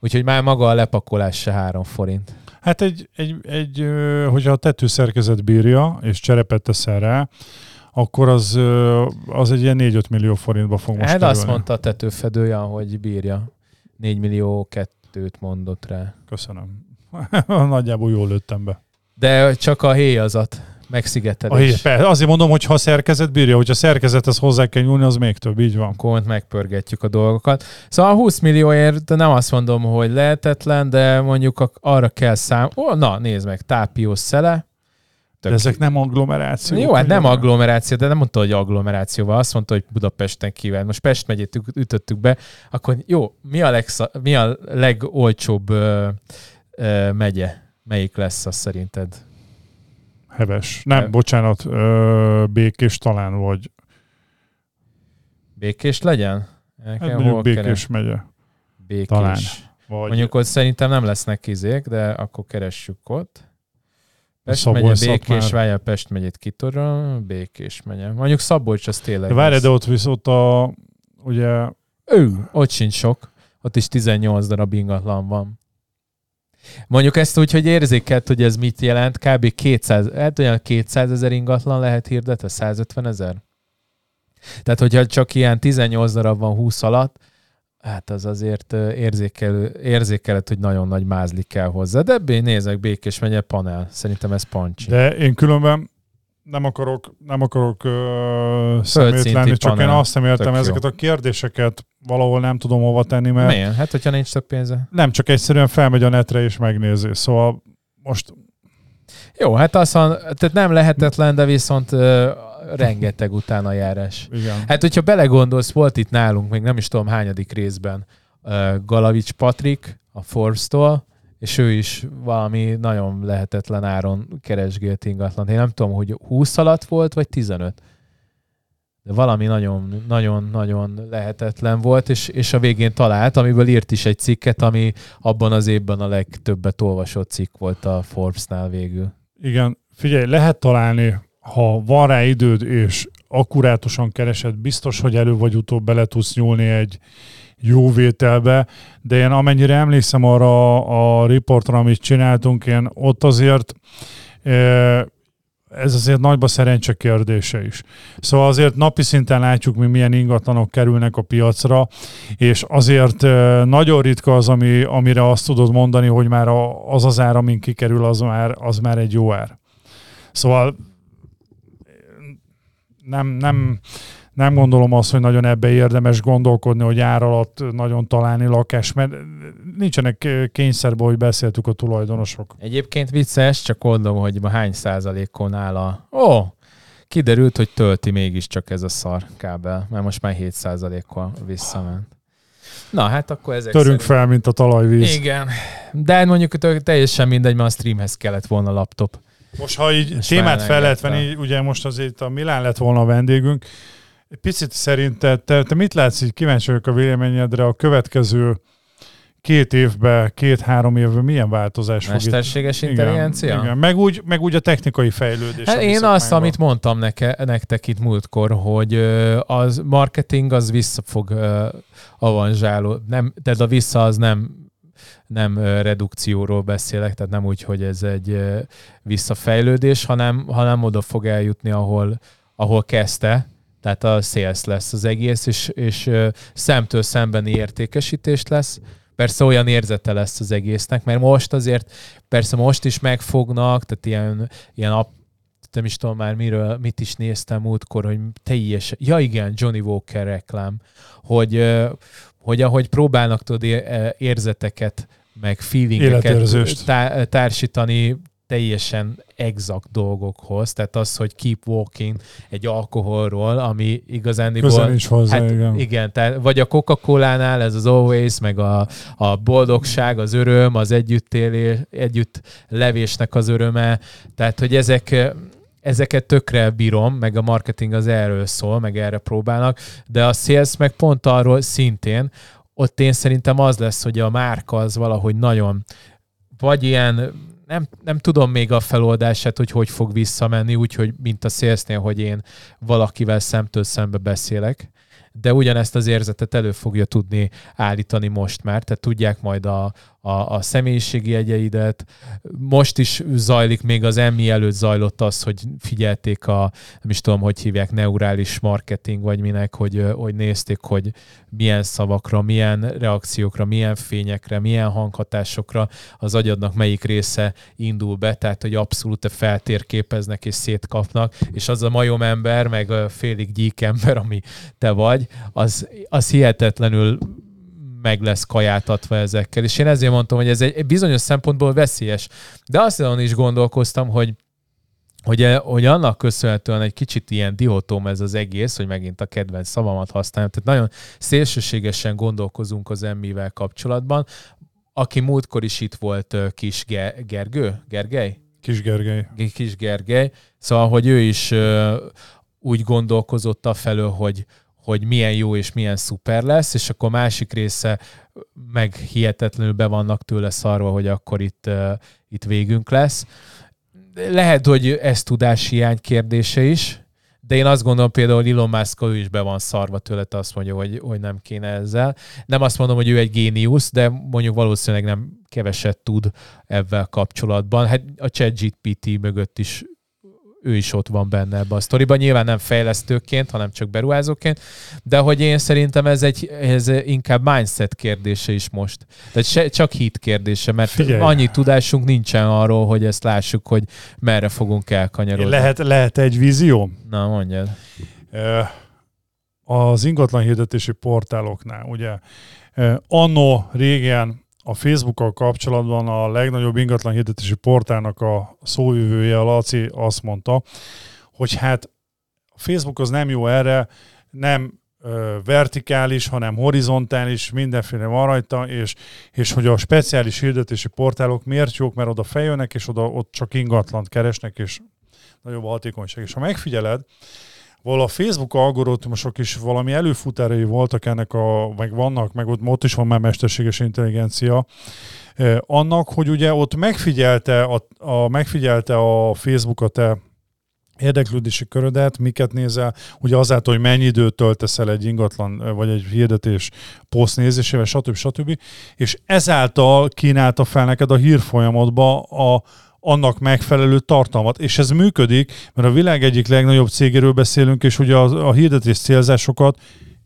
Úgyhogy már maga a lepakolás se három forint. Hát egy, egy, egy, hogyha a tetőszerkezet bírja, és cserepet teszel rá, akkor az, az egy ilyen 4-5 millió forintba fog most Hát azt kerülni. mondta a tetőfedője, hogy bírja. 4 millió kettőt mondott rá. Köszönöm. Nagyjából jól lőttem be. De csak a héjazat, megszigetelés. persze, azért mondom, hogy ha a szerkezet bírja, hogyha a szerkezethez hozzá kell nyúlni, az még több, így van. akkor megpörgetjük a dolgokat. Szóval a 20 millióért nem azt mondom, hogy lehetetlen, de mondjuk arra kell szám... Ó, na, nézd meg, tápiós szele. De ezek nem agglomerációk. Jó, hát nem agglomeráció, de nem mondta, hogy agglomerációval, azt mondta, hogy Budapesten kívül. Most Pest megyét üt- ütöttük be, akkor jó, mi a, legsza, mi a legolcsóbb ö, ö, megye? Melyik lesz az szerinted? Heves. Nem, He- bocsánat, ö, békés talán vagy. Békés legyen? Hát Nekem mondjuk hol békés keres- megye. Békés. talán. Vagy Mondjuk ott szerintem nem lesznek izék, de akkor keressük ott. Pest Szabolcs, megye. Békés, várjál, Pest megyét kitöröl, Békés megye. Mondjuk Szabolcs az tényleg de várj, de ott viszont a, ugye, Ő, ott sincs sok. Ott is 18 darab ingatlan van. Mondjuk ezt úgy, hogy érzékelt, hogy ez mit jelent, kb. 200, hát olyan 200 ezer ingatlan lehet hirdetve, 150 ezer? Tehát, hogyha csak ilyen 18 darab van 20 alatt, hát az azért ö, érzékelő, érzékelhet, hogy nagyon nagy mázli kell hozzá. De nézek, Békés megye panel. Szerintem ez pancsi. de én különben nem akarok, nem akarok ö, szemét Földszinti lenni, csak én panel. azt nem értem Tök jó. ezeket a kérdéseket valahol nem tudom hova tenni, mert Miért? Hát, hogyha nincs több pénze. nem csak egyszerűen felmegy a netre és megnézi. Szóval most Jó, hát azt mondja, tehát nem lehetetlen, de viszont ö, rengeteg utána járás. igen. Hát, hogyha belegondolsz, volt itt nálunk, még nem is tudom hányadik részben, ö, Galavics Patrik a Forbes-tól, és ő is valami nagyon lehetetlen áron keresgélt ingatlan. Én nem tudom, hogy 20 alatt volt, vagy 15. De valami nagyon, nagyon, nagyon lehetetlen volt, és, és a végén talált, amiből írt is egy cikket, ami abban az évben a legtöbbet olvasott cikk volt a Forbes-nál végül. Igen, figyelj, lehet találni, ha van rá időd, és akkurátusan keresed, biztos, hogy elő vagy utóbb bele tudsz nyúlni egy jó vételbe, de én amennyire emlékszem arra a riportra, amit csináltunk, én ott azért eh, ez azért nagyba szerencse kérdése is. Szóval azért napi szinten látjuk, mi milyen ingatlanok kerülnek a piacra, és azért eh, nagyon ritka az, ami, amire azt tudod mondani, hogy már az az ár, amin kikerül, az már, az már egy jó ár. Szóval nem, nem, nem gondolom azt, hogy nagyon ebbe érdemes gondolkodni, hogy ár alatt nagyon találni lakás, mert nincsenek kényszerben, hogy beszéltük a tulajdonosok. Egyébként vicces, csak mondom, hogy ma hány százalékon áll a... Ó, kiderült, hogy tölti mégiscsak ez a szar kábel, mert most már 7 százalékkal visszament. Na, hát akkor ezek Törünk szerint- fel, mint a talajvíz. Igen. De mondjuk tök- teljesen mindegy, mert a streamhez kellett volna laptop. Most, ha így És témát fel lehet venni, ugye most azért a Milán lett volna a vendégünk, picit szerinted, te, te mit látsz, így kíváncsi vagyok a véleményedre a következő két évben, két-három évben milyen változás fog itt? Mesterséges intelligencia? Igen, igen. Meg, úgy, meg úgy a technikai fejlődés. Hát én azt, amit mondtam neke, nektek itt múltkor, hogy az marketing az vissza fog avanzsáló. Nem, tehát a vissza az nem, nem redukcióról beszélek, tehát nem úgy, hogy ez egy visszafejlődés, hanem, hanem oda fog eljutni, ahol, ahol kezdte, tehát a sales lesz az egész, és, és szemtől szembeni értékesítés lesz. Persze olyan érzete lesz az egésznek, mert most azért, persze most is megfognak, tehát ilyen, ilyen ap, nem is tudom már miről, mit is néztem múltkor, hogy teljes, ja igen, Johnny Walker reklám, hogy, hogy ahogy próbálnak tudod érzeteket, meg feelingeket tá- társítani teljesen exakt dolgokhoz, tehát az, hogy keep walking egy alkoholról, ami igazániból... Közel nincs hozzá, Hát igen. igen, tehát vagy a Coca-Colánál ez az always, meg a, a boldogság, az öröm, az együttélés, együtt levésnek az öröme, tehát hogy ezek ezeket tökre bírom, meg a marketing az erről szól, meg erre próbálnak, de a sales meg pont arról szintén, ott én szerintem az lesz, hogy a márka az valahogy nagyon vagy ilyen nem, nem tudom még a feloldását, hogy hogy fog visszamenni, úgyhogy mint a szélsznél, hogy én valakivel szemtől szembe beszélek, de ugyanezt az érzetet elő fogja tudni állítani most már, tehát tudják majd a, a, a személyiségi jegyeidet. Most is zajlik, még az emmi előtt zajlott az, hogy figyelték a, nem is tudom, hogy hívják, neurális marketing, vagy minek, hogy, hogy nézték, hogy milyen szavakra, milyen reakciókra, milyen fényekre, milyen hanghatásokra az agyadnak melyik része indul be, tehát hogy abszolút feltérképeznek és szétkapnak, és az a majom ember, meg a félig gyík ember, ami te vagy, az, az hihetetlenül meg lesz kajáltatva ezekkel. És én ezért mondtam, hogy ez egy bizonyos szempontból veszélyes. De azt is gondolkoztam, hogy hogy, hogy annak köszönhetően egy kicsit ilyen dihotóm ez az egész, hogy megint a kedvenc szavamat használjam. Tehát nagyon szélsőségesen gondolkozunk az emmivel kapcsolatban. Aki múltkor is itt volt, Kis Gergő? Gergely? Kis Gergely. Kis Gergely. Szóval, hogy ő is úgy gondolkozott a felől, hogy, hogy milyen jó és milyen szuper lesz, és akkor másik része meg hihetetlenül be vannak tőle szarva, hogy akkor itt, itt végünk lesz. Lehet, hogy ez tudáshiány kérdése is, de én azt gondolom például, hogy Elon Musk ő is be van szarva tőle, azt mondja, hogy, hogy nem kéne ezzel. Nem azt mondom, hogy ő egy géniusz, de mondjuk valószínűleg nem keveset tud ebben kapcsolatban. Hát a ChatGPT mögött is ő is ott van benne ebbe a sztoriban. Nyilván nem fejlesztőként, hanem csak beruházóként, de hogy én szerintem ez, egy, ez inkább mindset kérdése is most. Tehát se, csak hit kérdése, mert Figyelj. annyi tudásunk nincsen arról, hogy ezt lássuk, hogy merre fogunk elkanyarodni. Lehet, lehet egy vízió? Na, mondjad. Az ingatlan hirdetési portáloknál, ugye, anno régen a Facebookkal kapcsolatban a legnagyobb ingatlan hirdetési portálnak a szóvivője, a Laci azt mondta, hogy hát a Facebook az nem jó erre, nem vertikális, hanem horizontális, mindenféle van rajta, és, és hogy a speciális hirdetési portálok miért jók, mert oda feljönnek, és oda ott csak ingatlant keresnek, és nagyobb a hatékonyság. És ha megfigyeled, Val a Facebook algoritmusok is valami előfutárai voltak ennek a, meg vannak, meg ott, ott is van már mesterséges intelligencia, eh, annak, hogy ugye ott megfigyelte a, a, megfigyelte a Facebook a te érdeklődési körödet, miket nézel, ugye azáltal, hogy mennyi időt töltesz el egy ingatlan, vagy egy hirdetés poszt nézésével, stb. stb. És ezáltal kínálta fel neked a hírfolyamatba a, annak megfelelő tartalmat. És ez működik, mert a világ egyik legnagyobb cégéről beszélünk, és ugye a, a hirdetés célzásokat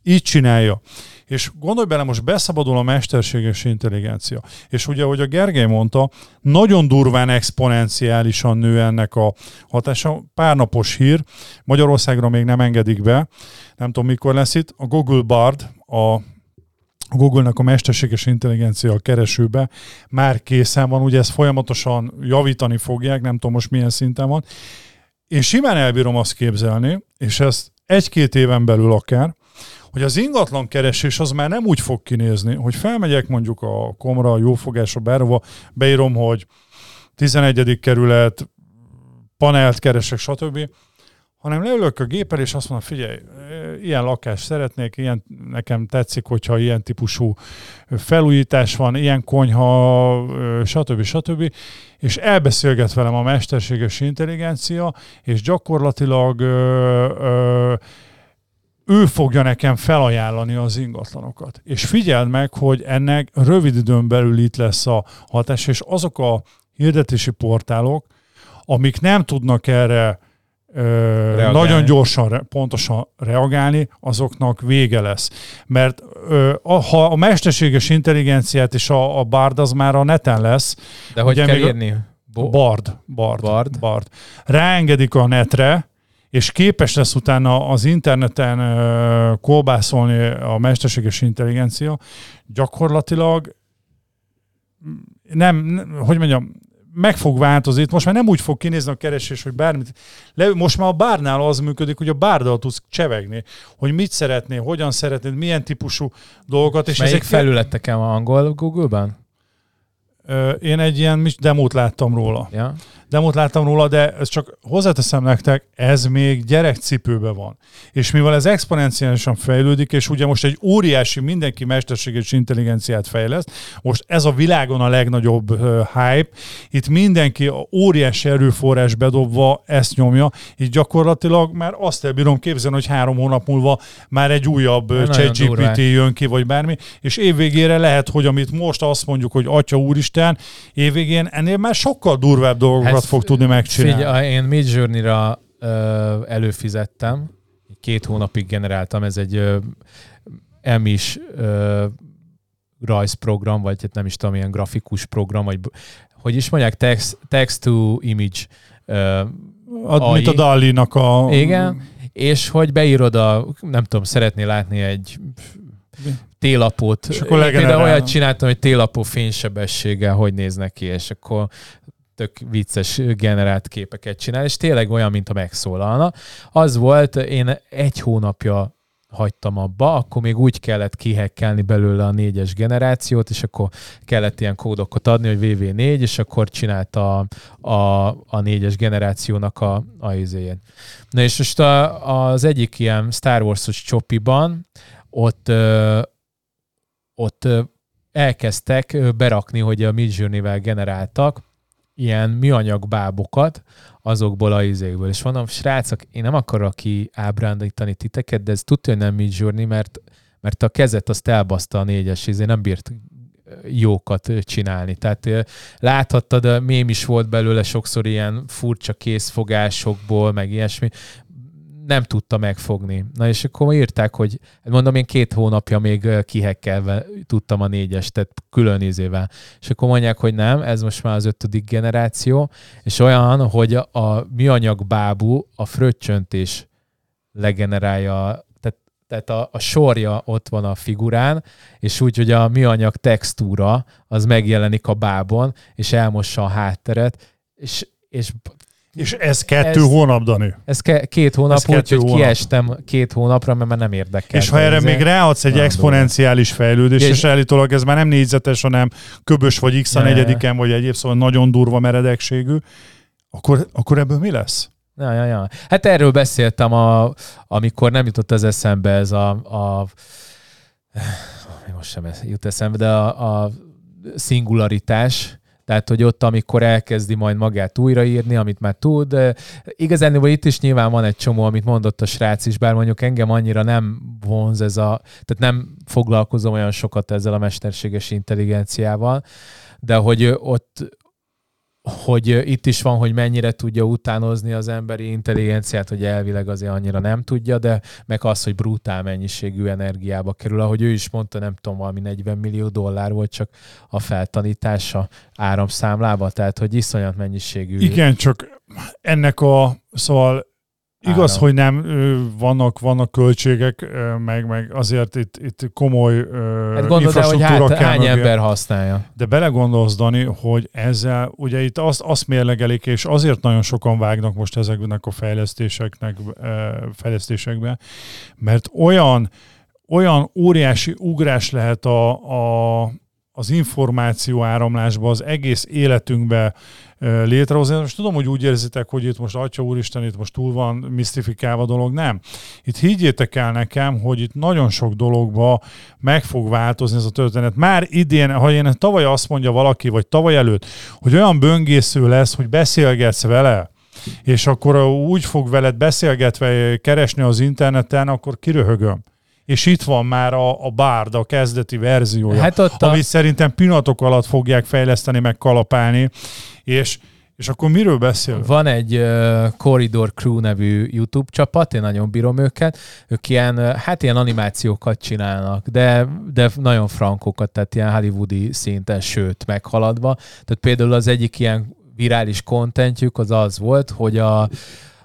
így csinálja. És gondolj bele, most beszabadul a mesterséges intelligencia. És ugye, ahogy a Gergely mondta, nagyon durván exponenciálisan nő ennek a hatása. Pár napos hír, Magyarországra még nem engedik be, nem tudom mikor lesz itt, a Google Bard, a a Google-nak a mesterséges intelligencia a keresőbe már készen van, ugye ezt folyamatosan javítani fogják, nem tudom most milyen szinten van. Én simán elbírom azt képzelni, és ezt egy-két éven belül akár, hogy az ingatlan keresés az már nem úgy fog kinézni, hogy felmegyek mondjuk a komra, a jófogásra, bárhova, beírom, hogy 11. kerület, panelt keresek, stb hanem leülök a géppel, és azt mondom, figyelj, ilyen lakást szeretnék, ilyen, nekem tetszik, hogyha ilyen típusú felújítás van, ilyen konyha, stb. stb. És elbeszélget velem a mesterséges intelligencia, és gyakorlatilag ö, ö, ő fogja nekem felajánlani az ingatlanokat. És figyeld meg, hogy ennek rövid időn belül itt lesz a hatás, és azok a hirdetési portálok, amik nem tudnak erre ö, nagyon gyorsan, pontosan reagálni, azoknak vége lesz. Mert ha a mesterséges intelligenciát és a, a Bard az már a neten lesz. De hogy kell írni? Bo- Bard, Bard, Bard. Bard. Ráengedik a netre, és képes lesz utána az interneten kolbászolni a mesterséges intelligencia, gyakorlatilag nem, hogy mondjam, meg fog változni. Itt most már nem úgy fog kinézni a keresés, hogy bármit. Le, most már a bárnál az működik, hogy a bárdal tudsz csevegni, hogy mit szeretnél, hogyan szeretnéd, milyen típusú dolgokat. És Melyik ezek felületeken van angol Google-ben? Én egy ilyen demót láttam róla. Ja. Demót láttam róla, de ezt csak hozzáteszem nektek, ez még gyerekcipőben van. És mivel ez exponenciálisan fejlődik, és ugye most egy óriási, mindenki mesterséges intelligenciát fejleszt, most ez a világon a legnagyobb uh, hype, itt mindenki óriási erőforrás bedobva ezt nyomja, így gyakorlatilag már azt elbírom képzelni, hogy három hónap múlva már egy újabb ChatGPT jön ki, vagy bármi, és évvégére lehet, hogy amit most azt mondjuk, hogy Atya Úristen, évvégén ennél már sokkal durvább dolgokat hát fog tudni megcsinálni. Figyelj, én Midjourney-ra előfizettem, két hónapig generáltam, ez egy emis rajzprogram, vagy hát nem is tudom, ilyen grafikus program, vagy hogy is mondják, text, text to image Ad, mint a Dali-nak a... Igen, és hogy beírod a, nem tudom, szeretné látni egy télapót. És akkor Például olyat csináltam, hogy télapó fénysebességgel hogy néznek ki, és akkor tök vicces generált képeket csinál, és tényleg olyan, mint a megszólalna. Az volt, én egy hónapja hagytam abba, akkor még úgy kellett kihekkelni belőle a négyes generációt, és akkor kellett ilyen kódokat adni, hogy VV4, és akkor csinálta a, a, a négyes generációnak a, a izéjét. Na és most a, az egyik ilyen Star Wars-os csopiban ott, ott elkezdtek berakni, hogy a Midjourney-vel generáltak ilyen műanyag bábokat azokból a izékből. És mondom, srácok, én nem akarok ki ábrándítani titeket, de ez tudja, hogy nem Midjourney, mert, mert a kezet azt elbaszta a négyes, izé nem bírt jókat csinálni. Tehát láthattad, mém is volt belőle sokszor ilyen furcsa készfogásokból, meg ilyesmi nem tudta megfogni. Na és akkor írták, hogy mondom, én két hónapja még kihekkelve tudtam a négyes, tehát külön izével. És akkor mondják, hogy nem, ez most már az ötödik generáció, és olyan, hogy a műanyag bábú a fröccsönt is legenerálja tehát, a, a sorja ott van a figurán, és úgy, hogy a műanyag textúra az megjelenik a bábon, és elmossa a hátteret, és, és és ez kettő ez, hónap, Dani? Ez ke- két hónap, úgyhogy kiestem két hónapra, mert már nem érdekel. És ha erre még ráadsz egy exponenciális fejlődés, és, és állítólag ez már nem négyzetes, hanem köbös vagy x a negyediken, vagy egyéb, szóval nagyon durva meredekségű, akkor, akkor ebből mi lesz? Ja, ja, ja. Hát erről beszéltem, a, amikor nem jutott az eszembe ez a, a most sem jut eszembe, de a, a szingularitás, tehát, hogy ott, amikor elkezdi majd magát újraírni, amit már tud. Igazán itt is nyilván van egy csomó, amit mondott a srác is, bár mondjuk engem annyira nem vonz ez a, tehát nem foglalkozom olyan sokat ezzel a mesterséges intelligenciával, de hogy ott, hogy itt is van, hogy mennyire tudja utánozni az emberi intelligenciát, hogy elvileg azért annyira nem tudja, de meg az, hogy brutál mennyiségű energiába kerül. Ahogy ő is mondta, nem tudom, valami 40 millió dollár volt csak a feltanítása áramszámlába, tehát hogy iszonyat mennyiségű. Igen, csak ennek a, szóval Igaz, Áram. hogy nem vannak, vannak költségek, meg, meg azért itt, itt komoly hát infrastruktúra el, hogy hát, hány mögé. ember használja. De belegondolsz, Dani, hogy ezzel, ugye itt azt, azt mérlegelik, és azért nagyon sokan vágnak most ezeknek a fejlesztéseknek, fejlesztésekbe, mert olyan, olyan óriási ugrás lehet a, a, az információ áramlásba, az egész életünkbe létrehozni. Most tudom, hogy úgy érzitek, hogy itt most Atya Úristen, itt most túl van misztifikálva dolog. Nem. Itt higgyétek el nekem, hogy itt nagyon sok dologba meg fog változni ez a történet. Már idén, ha én tavaly azt mondja valaki, vagy tavaly előtt, hogy olyan böngésző lesz, hogy beszélgetsz vele, és akkor úgy fog veled beszélgetve keresni az interneten, akkor kiröhögöm és itt van már a, a Bard, a kezdeti verziója, hát ott a... amit szerintem pillanatok alatt fogják fejleszteni, meg kalapálni, és és akkor miről beszél? Van egy uh, Corridor Crew nevű YouTube csapat, én nagyon bírom őket. Ők ilyen, hát ilyen animációkat csinálnak, de, de nagyon frankokat, tehát ilyen hollywoodi szinten, sőt, meghaladva. Tehát például az egyik ilyen virális kontentjük az az volt, hogy a,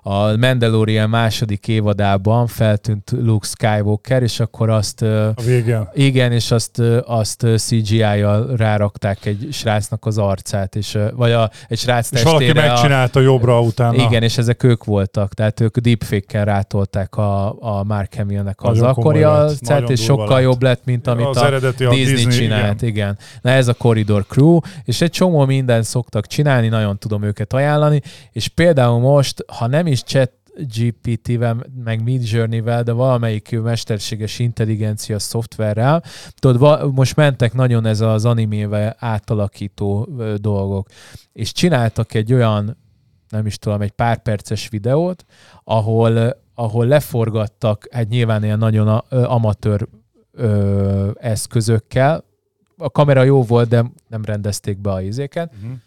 a Mandalorian második évadában feltűnt Luke Skywalker, és akkor azt... A végén. Igen, és azt, azt CGI-jal rárakták egy srácnak az arcát, és, vagy a, egy srác És valaki megcsinálta a, jobbra utána. Igen, és ezek ők voltak, tehát ők deepfake-kel rátolták a, a Mark Hamill-nek az akkori arcát, és sokkal lett. jobb lett, mint amit az a, a Disney, Disney csinált. Igen. igen. Na ez a Corridor Crew, és egy csomó mindent szoktak csinálni, nagyon tudom őket ajánlani, és például most, ha nem is chat GPT-vel, meg Mid Journey-vel, de valamelyik mesterséges intelligencia szoftverrel. Tudod, most mentek nagyon ez az animével átalakító dolgok, és csináltak egy olyan, nem is tudom, egy pár perces videót, ahol, ahol leforgattak, hát nyilván ilyen nagyon amatőr ö, eszközökkel, a kamera jó volt, de nem rendezték be a izéket, uh-huh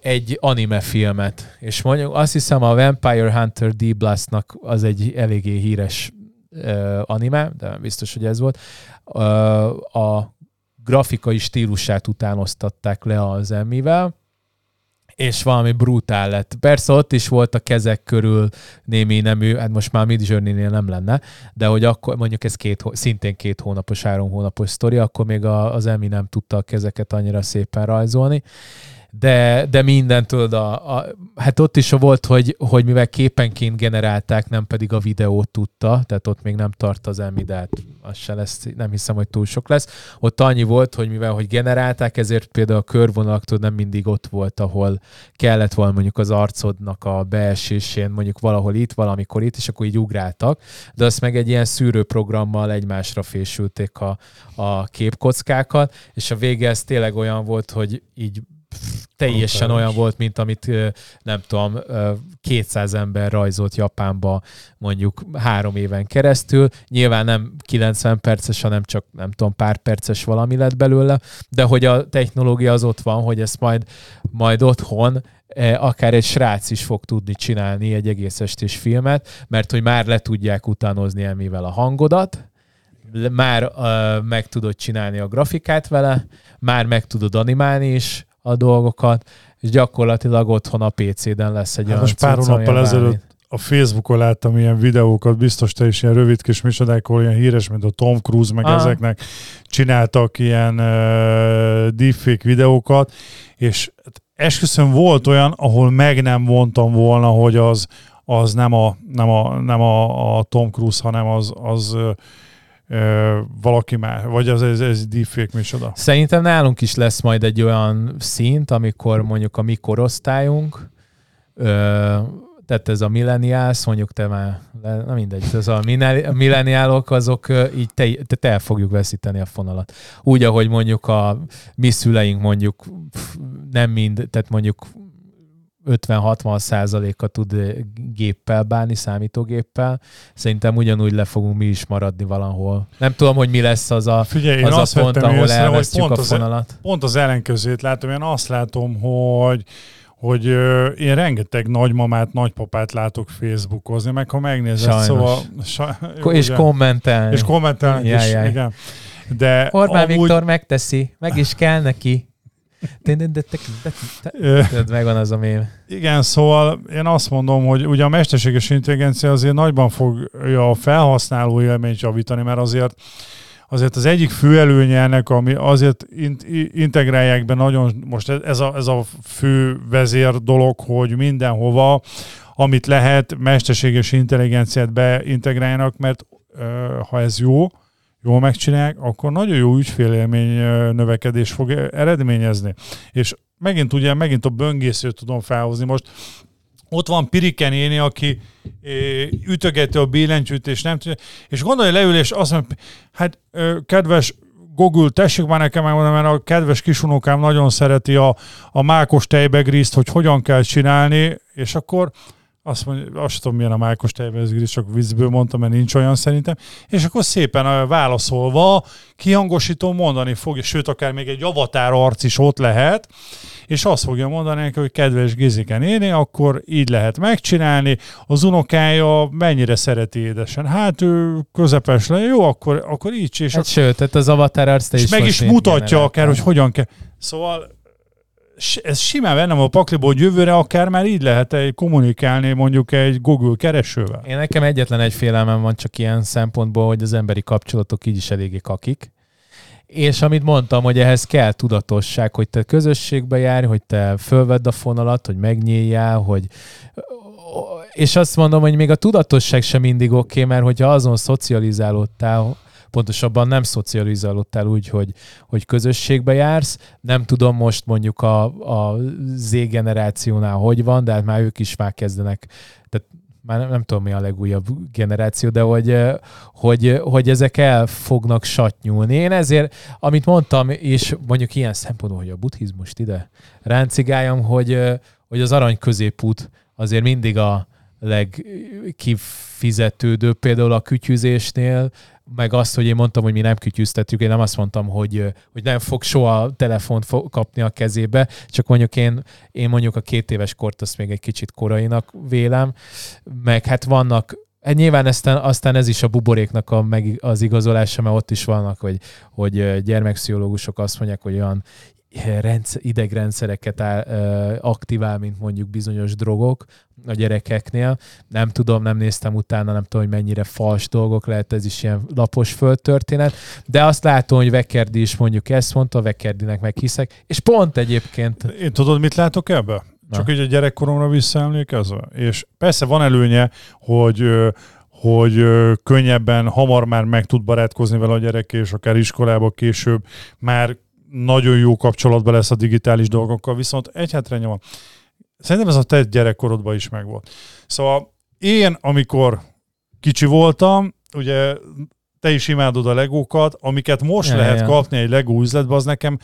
egy anime filmet. És mondjuk azt hiszem a Vampire Hunter D. Blastnak az egy eléggé híres uh, anime, de biztos, hogy ez volt. Uh, a grafikai stílusát utánoztatták le az emmivel, és valami brutál lett. Persze ott is volt a kezek körül némi nemű, hát most már Mid journey nem lenne, de hogy akkor mondjuk ez két, szintén két hónapos, három hónapos sztori, akkor még a, az Emmy nem tudta a kezeket annyira szépen rajzolni de, de minden tudod, a, a, hát ott is volt, hogy, hogy mivel képenként generálták, nem pedig a videót tudta, tehát ott még nem tart az elmi, de hát az se lesz, nem hiszem, hogy túl sok lesz. Ott annyi volt, hogy mivel hogy generálták, ezért például a körvonalak tudod, nem mindig ott volt, ahol kellett volna mondjuk az arcodnak a beesésén, mondjuk valahol itt, valamikor itt, és akkor így ugráltak, de azt meg egy ilyen szűrőprogrammal egymásra fésülték a, a képkockákat, és a vége ez tényleg olyan volt, hogy így teljesen olyan volt, mint amit nem tudom, 200 ember rajzolt Japánba mondjuk három éven keresztül. Nyilván nem 90 perces, hanem csak nem tudom, pár perces valami lett belőle, de hogy a technológia az ott van, hogy ezt majd, majd otthon akár egy srác is fog tudni csinálni egy egész estés filmet, mert hogy már le tudják utánozni mivel a hangodat, már uh, meg tudod csinálni a grafikát vele, már meg tudod animálni is, a dolgokat, és gyakorlatilag otthon a PC-den lesz egy hát olyan Most pár hónappal ezelőtt a Facebookon láttam ilyen videókat, biztos te is ilyen rövid kis misodákról, ilyen híres, mint a Tom Cruise, meg ah. ezeknek csináltak ilyen uh, deepfake videókat, és esküszöm volt olyan, ahol meg nem vontam volna, hogy az, az nem, a, nem, a, nem a, a Tom Cruise, hanem az, az valaki már, vagy az ez, ez deepfake micsoda? Szerintem nálunk is lesz majd egy olyan szint, amikor mondjuk a mi korosztályunk, ö, tehát ez a millennials, mondjuk te már, na mindegy, ez a milleniálok, azok így te, te el fogjuk veszíteni a fonalat. Úgy, ahogy mondjuk a mi szüleink mondjuk nem mind, tehát mondjuk 50-60 százaléka tud eh, géppel bánni, számítógéppel. Szerintem ugyanúgy le fogunk mi is maradni valahol. Nem tudom, hogy mi lesz az a, Figyelj, az a pont, ahol észre, elvesztjük pont a e- fonalat. Az, pont az ellenkezőjét látom. Én azt látom, hogy hogy ö, én rengeteg nagymamát, nagypapát látok Facebookozni, meg ha megnézed, Sajnos. szóval... Sa, és ugye, kommentelni. És kommentelni is, igen. De Orbán amúgy... Viktor megteszi, meg is kell neki. Megvan az a mém. Igen, szóval én azt mondom, hogy ugye a mesterséges intelligencia azért nagyban fogja a felhasználó élményt javítani, mert azért azért az egyik fő előnye ennek, ami azért integrálják be nagyon, most ez a, ez a fő vezér dolog, hogy mindenhova, amit lehet, mesterséges intelligenciát beintegráljanak, mert ha ez jó, jól megcsinálják, akkor nagyon jó ügyfélélmény növekedés fog eredményezni. És megint ugye, megint a böngészőt tudom felhozni. Most ott van Pirike néni, aki ütögeti a billentyűt, és nem tudja, és gondolja leül, és azt mondja, hát kedves Google, tessék már nekem megmondani, mert a kedves kisunokám nagyon szereti a, a mákos tejbegrízt, hogy hogyan kell csinálni, és akkor azt mondja, azt tudom, milyen a mákos tejvezgés, csak vízből mondtam, mert nincs olyan szerintem. És akkor szépen válaszolva, kihangosító mondani fogja, sőt, akár még egy avatár arc is ott lehet, és azt fogja mondani neki, hogy kedves Gizike néni, akkor így lehet megcsinálni. Az unokája mennyire szereti édesen. Hát ő közepes le, jó, akkor, akkor így és hát akkor... Sőt, tehát az avatár arc te és is meg is mutatja akár, hogy hogyan kell. Szóval ez simán bennem a pakliból, hogy jövőre akár már így lehet egy kommunikálni mondjuk egy Google keresővel. Én nekem egyetlen egy félelmem van csak ilyen szempontból, hogy az emberi kapcsolatok így is eléggé kakik. És amit mondtam, hogy ehhez kell tudatosság, hogy te közösségbe járj, hogy te fölvedd a fonalat, hogy megnyíljál, hogy és azt mondom, hogy még a tudatosság sem mindig oké, okay, mert hogyha azon szocializálódtál, pontosabban nem szocializálódtál úgy, hogy, hogy közösségbe jársz. Nem tudom most mondjuk a, a Z generációnál hogy van, de hát már ők is már kezdenek, tehát már nem, nem tudom mi a legújabb generáció, de hogy, hogy, hogy ezek el fognak satnyulni. Én ezért, amit mondtam, és mondjuk ilyen szempontból, hogy a buddhizmust ide ráncigáljam, hogy, hogy az arany középút azért mindig a legkifizetődőbb például a kütyüzésnél, meg azt, hogy én mondtam, hogy mi nem kütyűztetjük, én nem azt mondtam, hogy, hogy nem fog soha telefont kapni a kezébe, csak mondjuk én, én mondjuk a két éves kort azt még egy kicsit korainak vélem, meg hát vannak Hát nyilván aztán, aztán ez is a buboréknak a, meg az igazolása, mert ott is vannak, hogy, hogy gyermekpszichológusok azt mondják, hogy olyan rendszer, idegrendszereket áll, aktivál, mint mondjuk bizonyos drogok a gyerekeknél. Nem tudom, nem néztem utána, nem tudom, hogy mennyire fals dolgok lehet, ez is ilyen lapos földtörténet, de azt látom, hogy Vekerdi is mondjuk ezt mondta, Vekerdinek meghiszek, és pont egyébként... Én tudod, mit látok ebbe? Csak hogy a gyerekkoromra visszaemlékezve. És persze van előnye, hogy hogy könnyebben, hamar már meg tud barátkozni vele a gyerek, és akár iskolába később már nagyon jó kapcsolatban lesz a digitális dolgokkal, viszont egy hátrányom van. Szerintem ez a te gyerekkorodban is megvolt. Szóval én, amikor kicsi voltam, ugye te is imádod a legókat, amiket most ja, lehet ja. kapni egy legó üzletbe, az nekem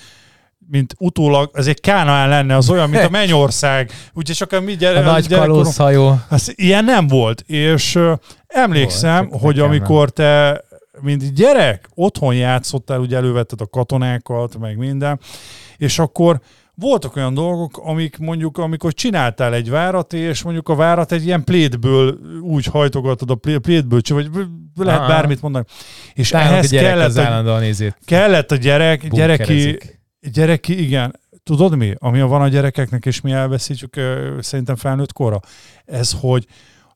mint utólag, ez egy Kánaán lenne, az olyan, mint a Mennyország. Úgyhogy csak a mi gyere, a nagy kalózhajó. Az ilyen nem volt. És uh, emlékszem, volt, hogy amikor te mint gyerek otthon játszottál, ugye elővetted a katonákat, meg minden, és akkor voltak olyan dolgok, amik mondjuk, amikor csináltál egy várat, és mondjuk a várat egy ilyen plétből úgy hajtogatod a plétből, vagy lehet Aha. bármit mondani. És Tálunk ehhez a kellett, a, nézét. kellett a gyerek, gyereki, gyereki, igen, tudod mi, ami van a gyerekeknek, és mi elveszítjük szerintem felnőtt korra? Ez, hogy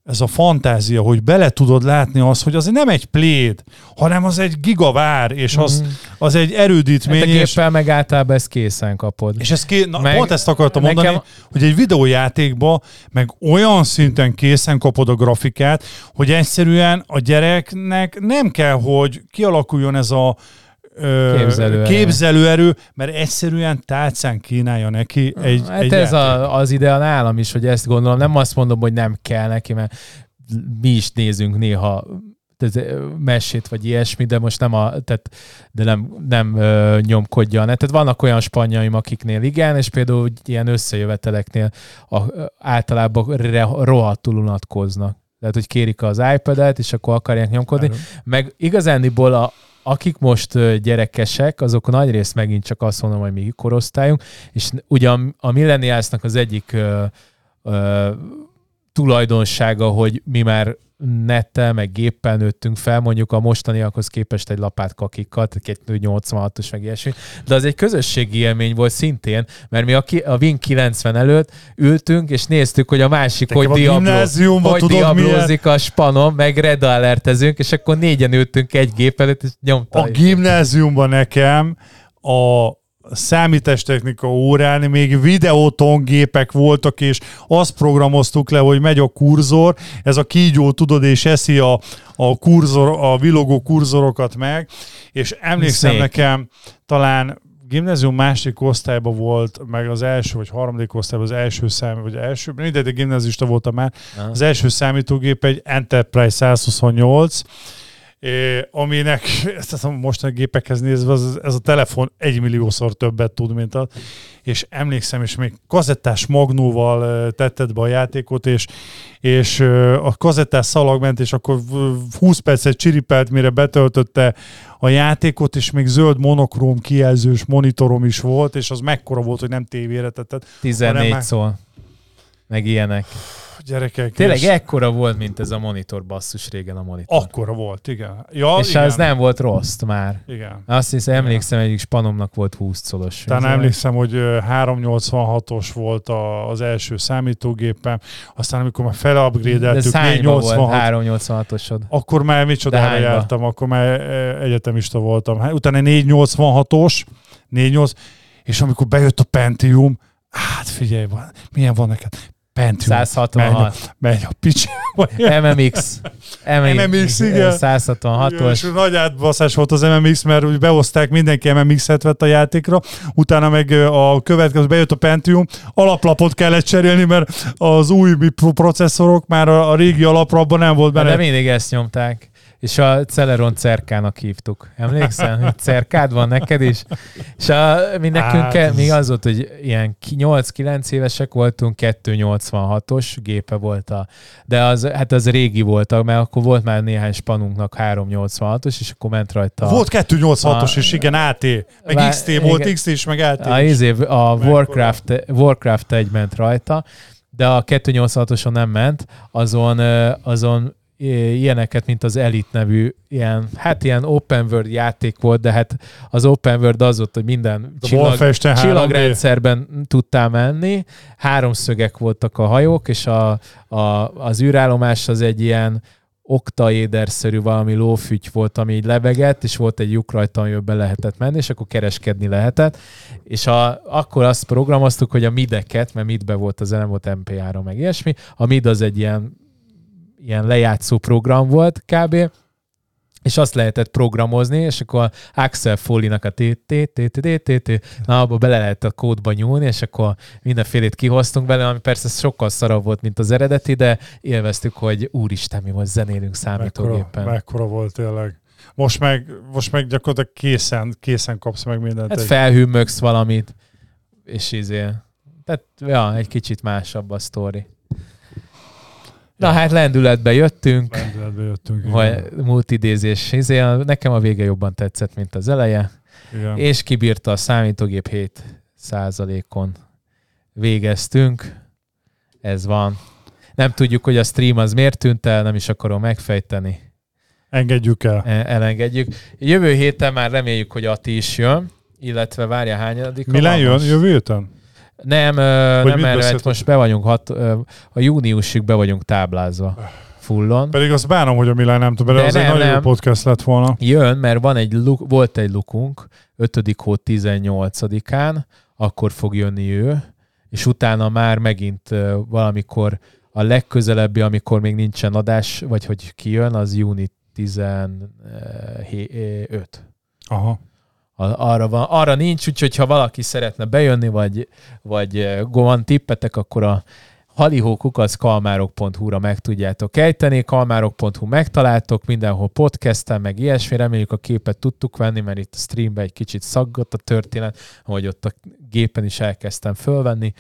ez a fantázia, hogy bele tudod látni azt, hogy az nem egy pléd, hanem az egy gigavár, és az, mm. az egy erődítmény. Hát a és... meg általában ezt készen kapod. És ez ké... Na, meg... pont ezt akartam mondani, nekem... hogy egy videójátékba meg olyan szinten készen kapod a grafikát, hogy egyszerűen a gyereknek nem kell, hogy kialakuljon ez a képzelőerő. képzelőerő, mert egyszerűen tálcán kínálja neki egy Hát egy ez a, az ide a nálam is, hogy ezt gondolom. Nem azt mondom, hogy nem kell neki, mert mi is nézünk néha mesét, vagy ilyesmi, de most nem a, tehát, de nem, nem ö, nyomkodja a netet. Vannak olyan spanyaim, akiknél igen, és például ilyen összejöveteleknél a, általában re, rohadtul unatkoznak. Tehát, hogy kérik az iPad-et, és akkor akarják nyomkodni. Áron. Meg igazániból a, akik most gyerekesek, azok nagy rész megint csak azt mondom, hogy mi korosztályunk, és ugye a milleniálsnak az egyik ö, ö, tulajdonsága, hogy mi már nettel, meg géppel nőttünk fel, mondjuk a mostaniakhoz képest egy lapát kakikkal, tehát 286-os meg ilyesmi, de az egy közösségi élmény volt szintén, mert mi a, ki, a Win 90 előtt ültünk, és néztük, hogy a másik, Te hogy, Diablo, hogy diablózik a spanom, meg red alertezünk, és akkor négyen ültünk egy gép előtt, és nyomta. A gimnáziumban nekem a számítástechnika órán még videóton gépek voltak, és azt programoztuk le, hogy megy a kurzor, ez a kígyó, tudod, és eszi a, a kurzor, a vilogó kurzorokat meg, és emlékszem Snake. nekem, talán gimnázium másik osztályban volt, meg az első vagy harmadik osztályban az első szám, vagy első, mindegy, de gimnázista voltam már, az első számítógép egy Enterprise 128, É, aminek, ezt a mostani gépekhez nézve, az, ez a telefon egymilliószor többet tud, mint az. És emlékszem, és még kazettás magnóval tetted be a játékot, és, és a kazettás szalag ment, és akkor 20 percet csiripelt, mire betöltötte a játékot, és még zöld monokróm kijelzős monitorom is volt, és az mekkora volt, hogy nem tévére tetted. 14 szól. Meg ilyenek. Gyerekek. Tényleg és ekkora volt, mint ez a monitor, basszus régen a monitor. Akkora volt, igen. Ja, és igen. az nem volt rossz már. Igen. Azt hiszem, emlékszem, egyik spanomnak volt 20 colos. Talán emlékszem, hogy ö, 386-os volt a, az első számítógépem, aztán amikor már De felupgrade-eltük szányba volt 486 386-osod. akkor már micsodára jártam, akkor már egyetemista voltam. Hát Utána 486-os, 48, és amikor bejött a Pentium, hát figyelj, milyen van neked? Pentium. 166. Megy a picsába. MMX. MMX, igen. 166-os. És nagy átbaszás volt az MMX, mert úgy behozták, mindenki MMX-et vett a játékra, utána meg a következő bejött a Pentium, alaplapot kellett cserélni, mert az új pro- processzorok már a, régi alaplapban nem volt De benne. mindig ezt nyomták. És a Celeron cerkának hívtuk. Emlékszel, hogy cerkád van neked is? És a, mi nekünk Hát, hát, még az volt, hogy ilyen ki- 8-9 évesek voltunk, 286-os gépe volt a, de az, hát az régi volt, mert akkor volt már néhány spanunknak 386-os, és akkor ment rajta Volt 286-os A- is, igen, AT. Meg Vá- XT volt, igen. XT is, meg AT A, is. izé, a? Warcraft, Warcraft 1 ment rajta, de a 286-oson nem ment, azon, azon ilyeneket, mint az Elite nevű, ilyen, hát ilyen open world játék volt, de hát az open world az volt, hogy minden A csillag, Wolfenstein 3D. csillagrendszerben tudtál menni, háromszögek voltak a hajók, és a, a, az űrállomás az egy ilyen oktaéderszerű valami lófügy volt, ami így lebegett, és volt egy lyuk rajta, amiben be lehetett menni, és akkor kereskedni lehetett. És a, akkor azt programoztuk, hogy a mideket, mert midbe volt az nem volt MP3 meg ilyesmi, a mid az egy ilyen, ilyen lejátszó program volt kb., és azt lehetett programozni, és akkor Axel Foley-nak a t t t t t t t na abba bele lehet a kódba nyúlni, és akkor mindenfélét kihoztunk belőle, ami persze sokkal szarabb volt, mint az eredeti, de élveztük, hogy úristen, mi most zenélünk Mekkora, számítógépen. mekkora volt tényleg. Most meg, most meg gyakorlatilag készen, készen kapsz meg mindent. Hát egy- felhűmögsz valamit, és izé. Tehát, ja, egy kicsit másabb a sztori. Na hát lendületbe jöttünk, Lendületbe jöttünk. igen. vagy multidézés. Izé, nekem a vége jobban tetszett, mint az eleje. Igen. És kibírta a számítógép 7 százalékon. Végeztünk. Ez van. Nem tudjuk, hogy a stream az miért tűnt el, nem is akarom megfejteni. Engedjük el. E- Elengedjük. Jövő héten már reméljük, hogy Ati is jön, illetve várja hányadik. Milyen jön jövő héten? Nem, ö, nem erre, mert beszéltek? most be vagyunk, hat, ö, a júniusig be vagyunk táblázva fullon. Pedig azt bánom, hogy a Milán nem tud De az egy nagyon jó podcast lett volna. Jön, mert van egy luk, volt egy lukunk, 5. hó 18-án, akkor fog jönni ő, és utána már megint valamikor a legközelebbi, amikor még nincsen adás, vagy hogy kijön, az júni 15. Aha. Arra, van, arra nincs, úgyhogy ha valaki szeretne bejönni, vagy, vagy eh, van tippetek, akkor a halihókukackalmárok.hu-ra meg tudjátok ejteni, kalmárok.hu megtaláltok, mindenhol podcasten, meg ilyesmi, reméljük a képet tudtuk venni, mert itt a streamben egy kicsit szaggott a történet, ahogy ott a gépen is elkezdtem fölvenni.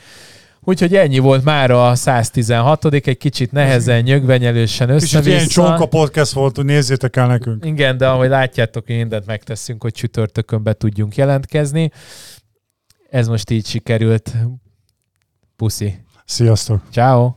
Úgyhogy ennyi volt már a 116 egy kicsit nehezen, nyögvenyelősen Kicsit ilyen csonka podcast volt, hogy nézzétek el nekünk. Igen, de ahogy látjátok, mi mindent megteszünk, hogy csütörtökön be tudjunk jelentkezni. Ez most így sikerült. Puszi. Sziasztok! Ciao.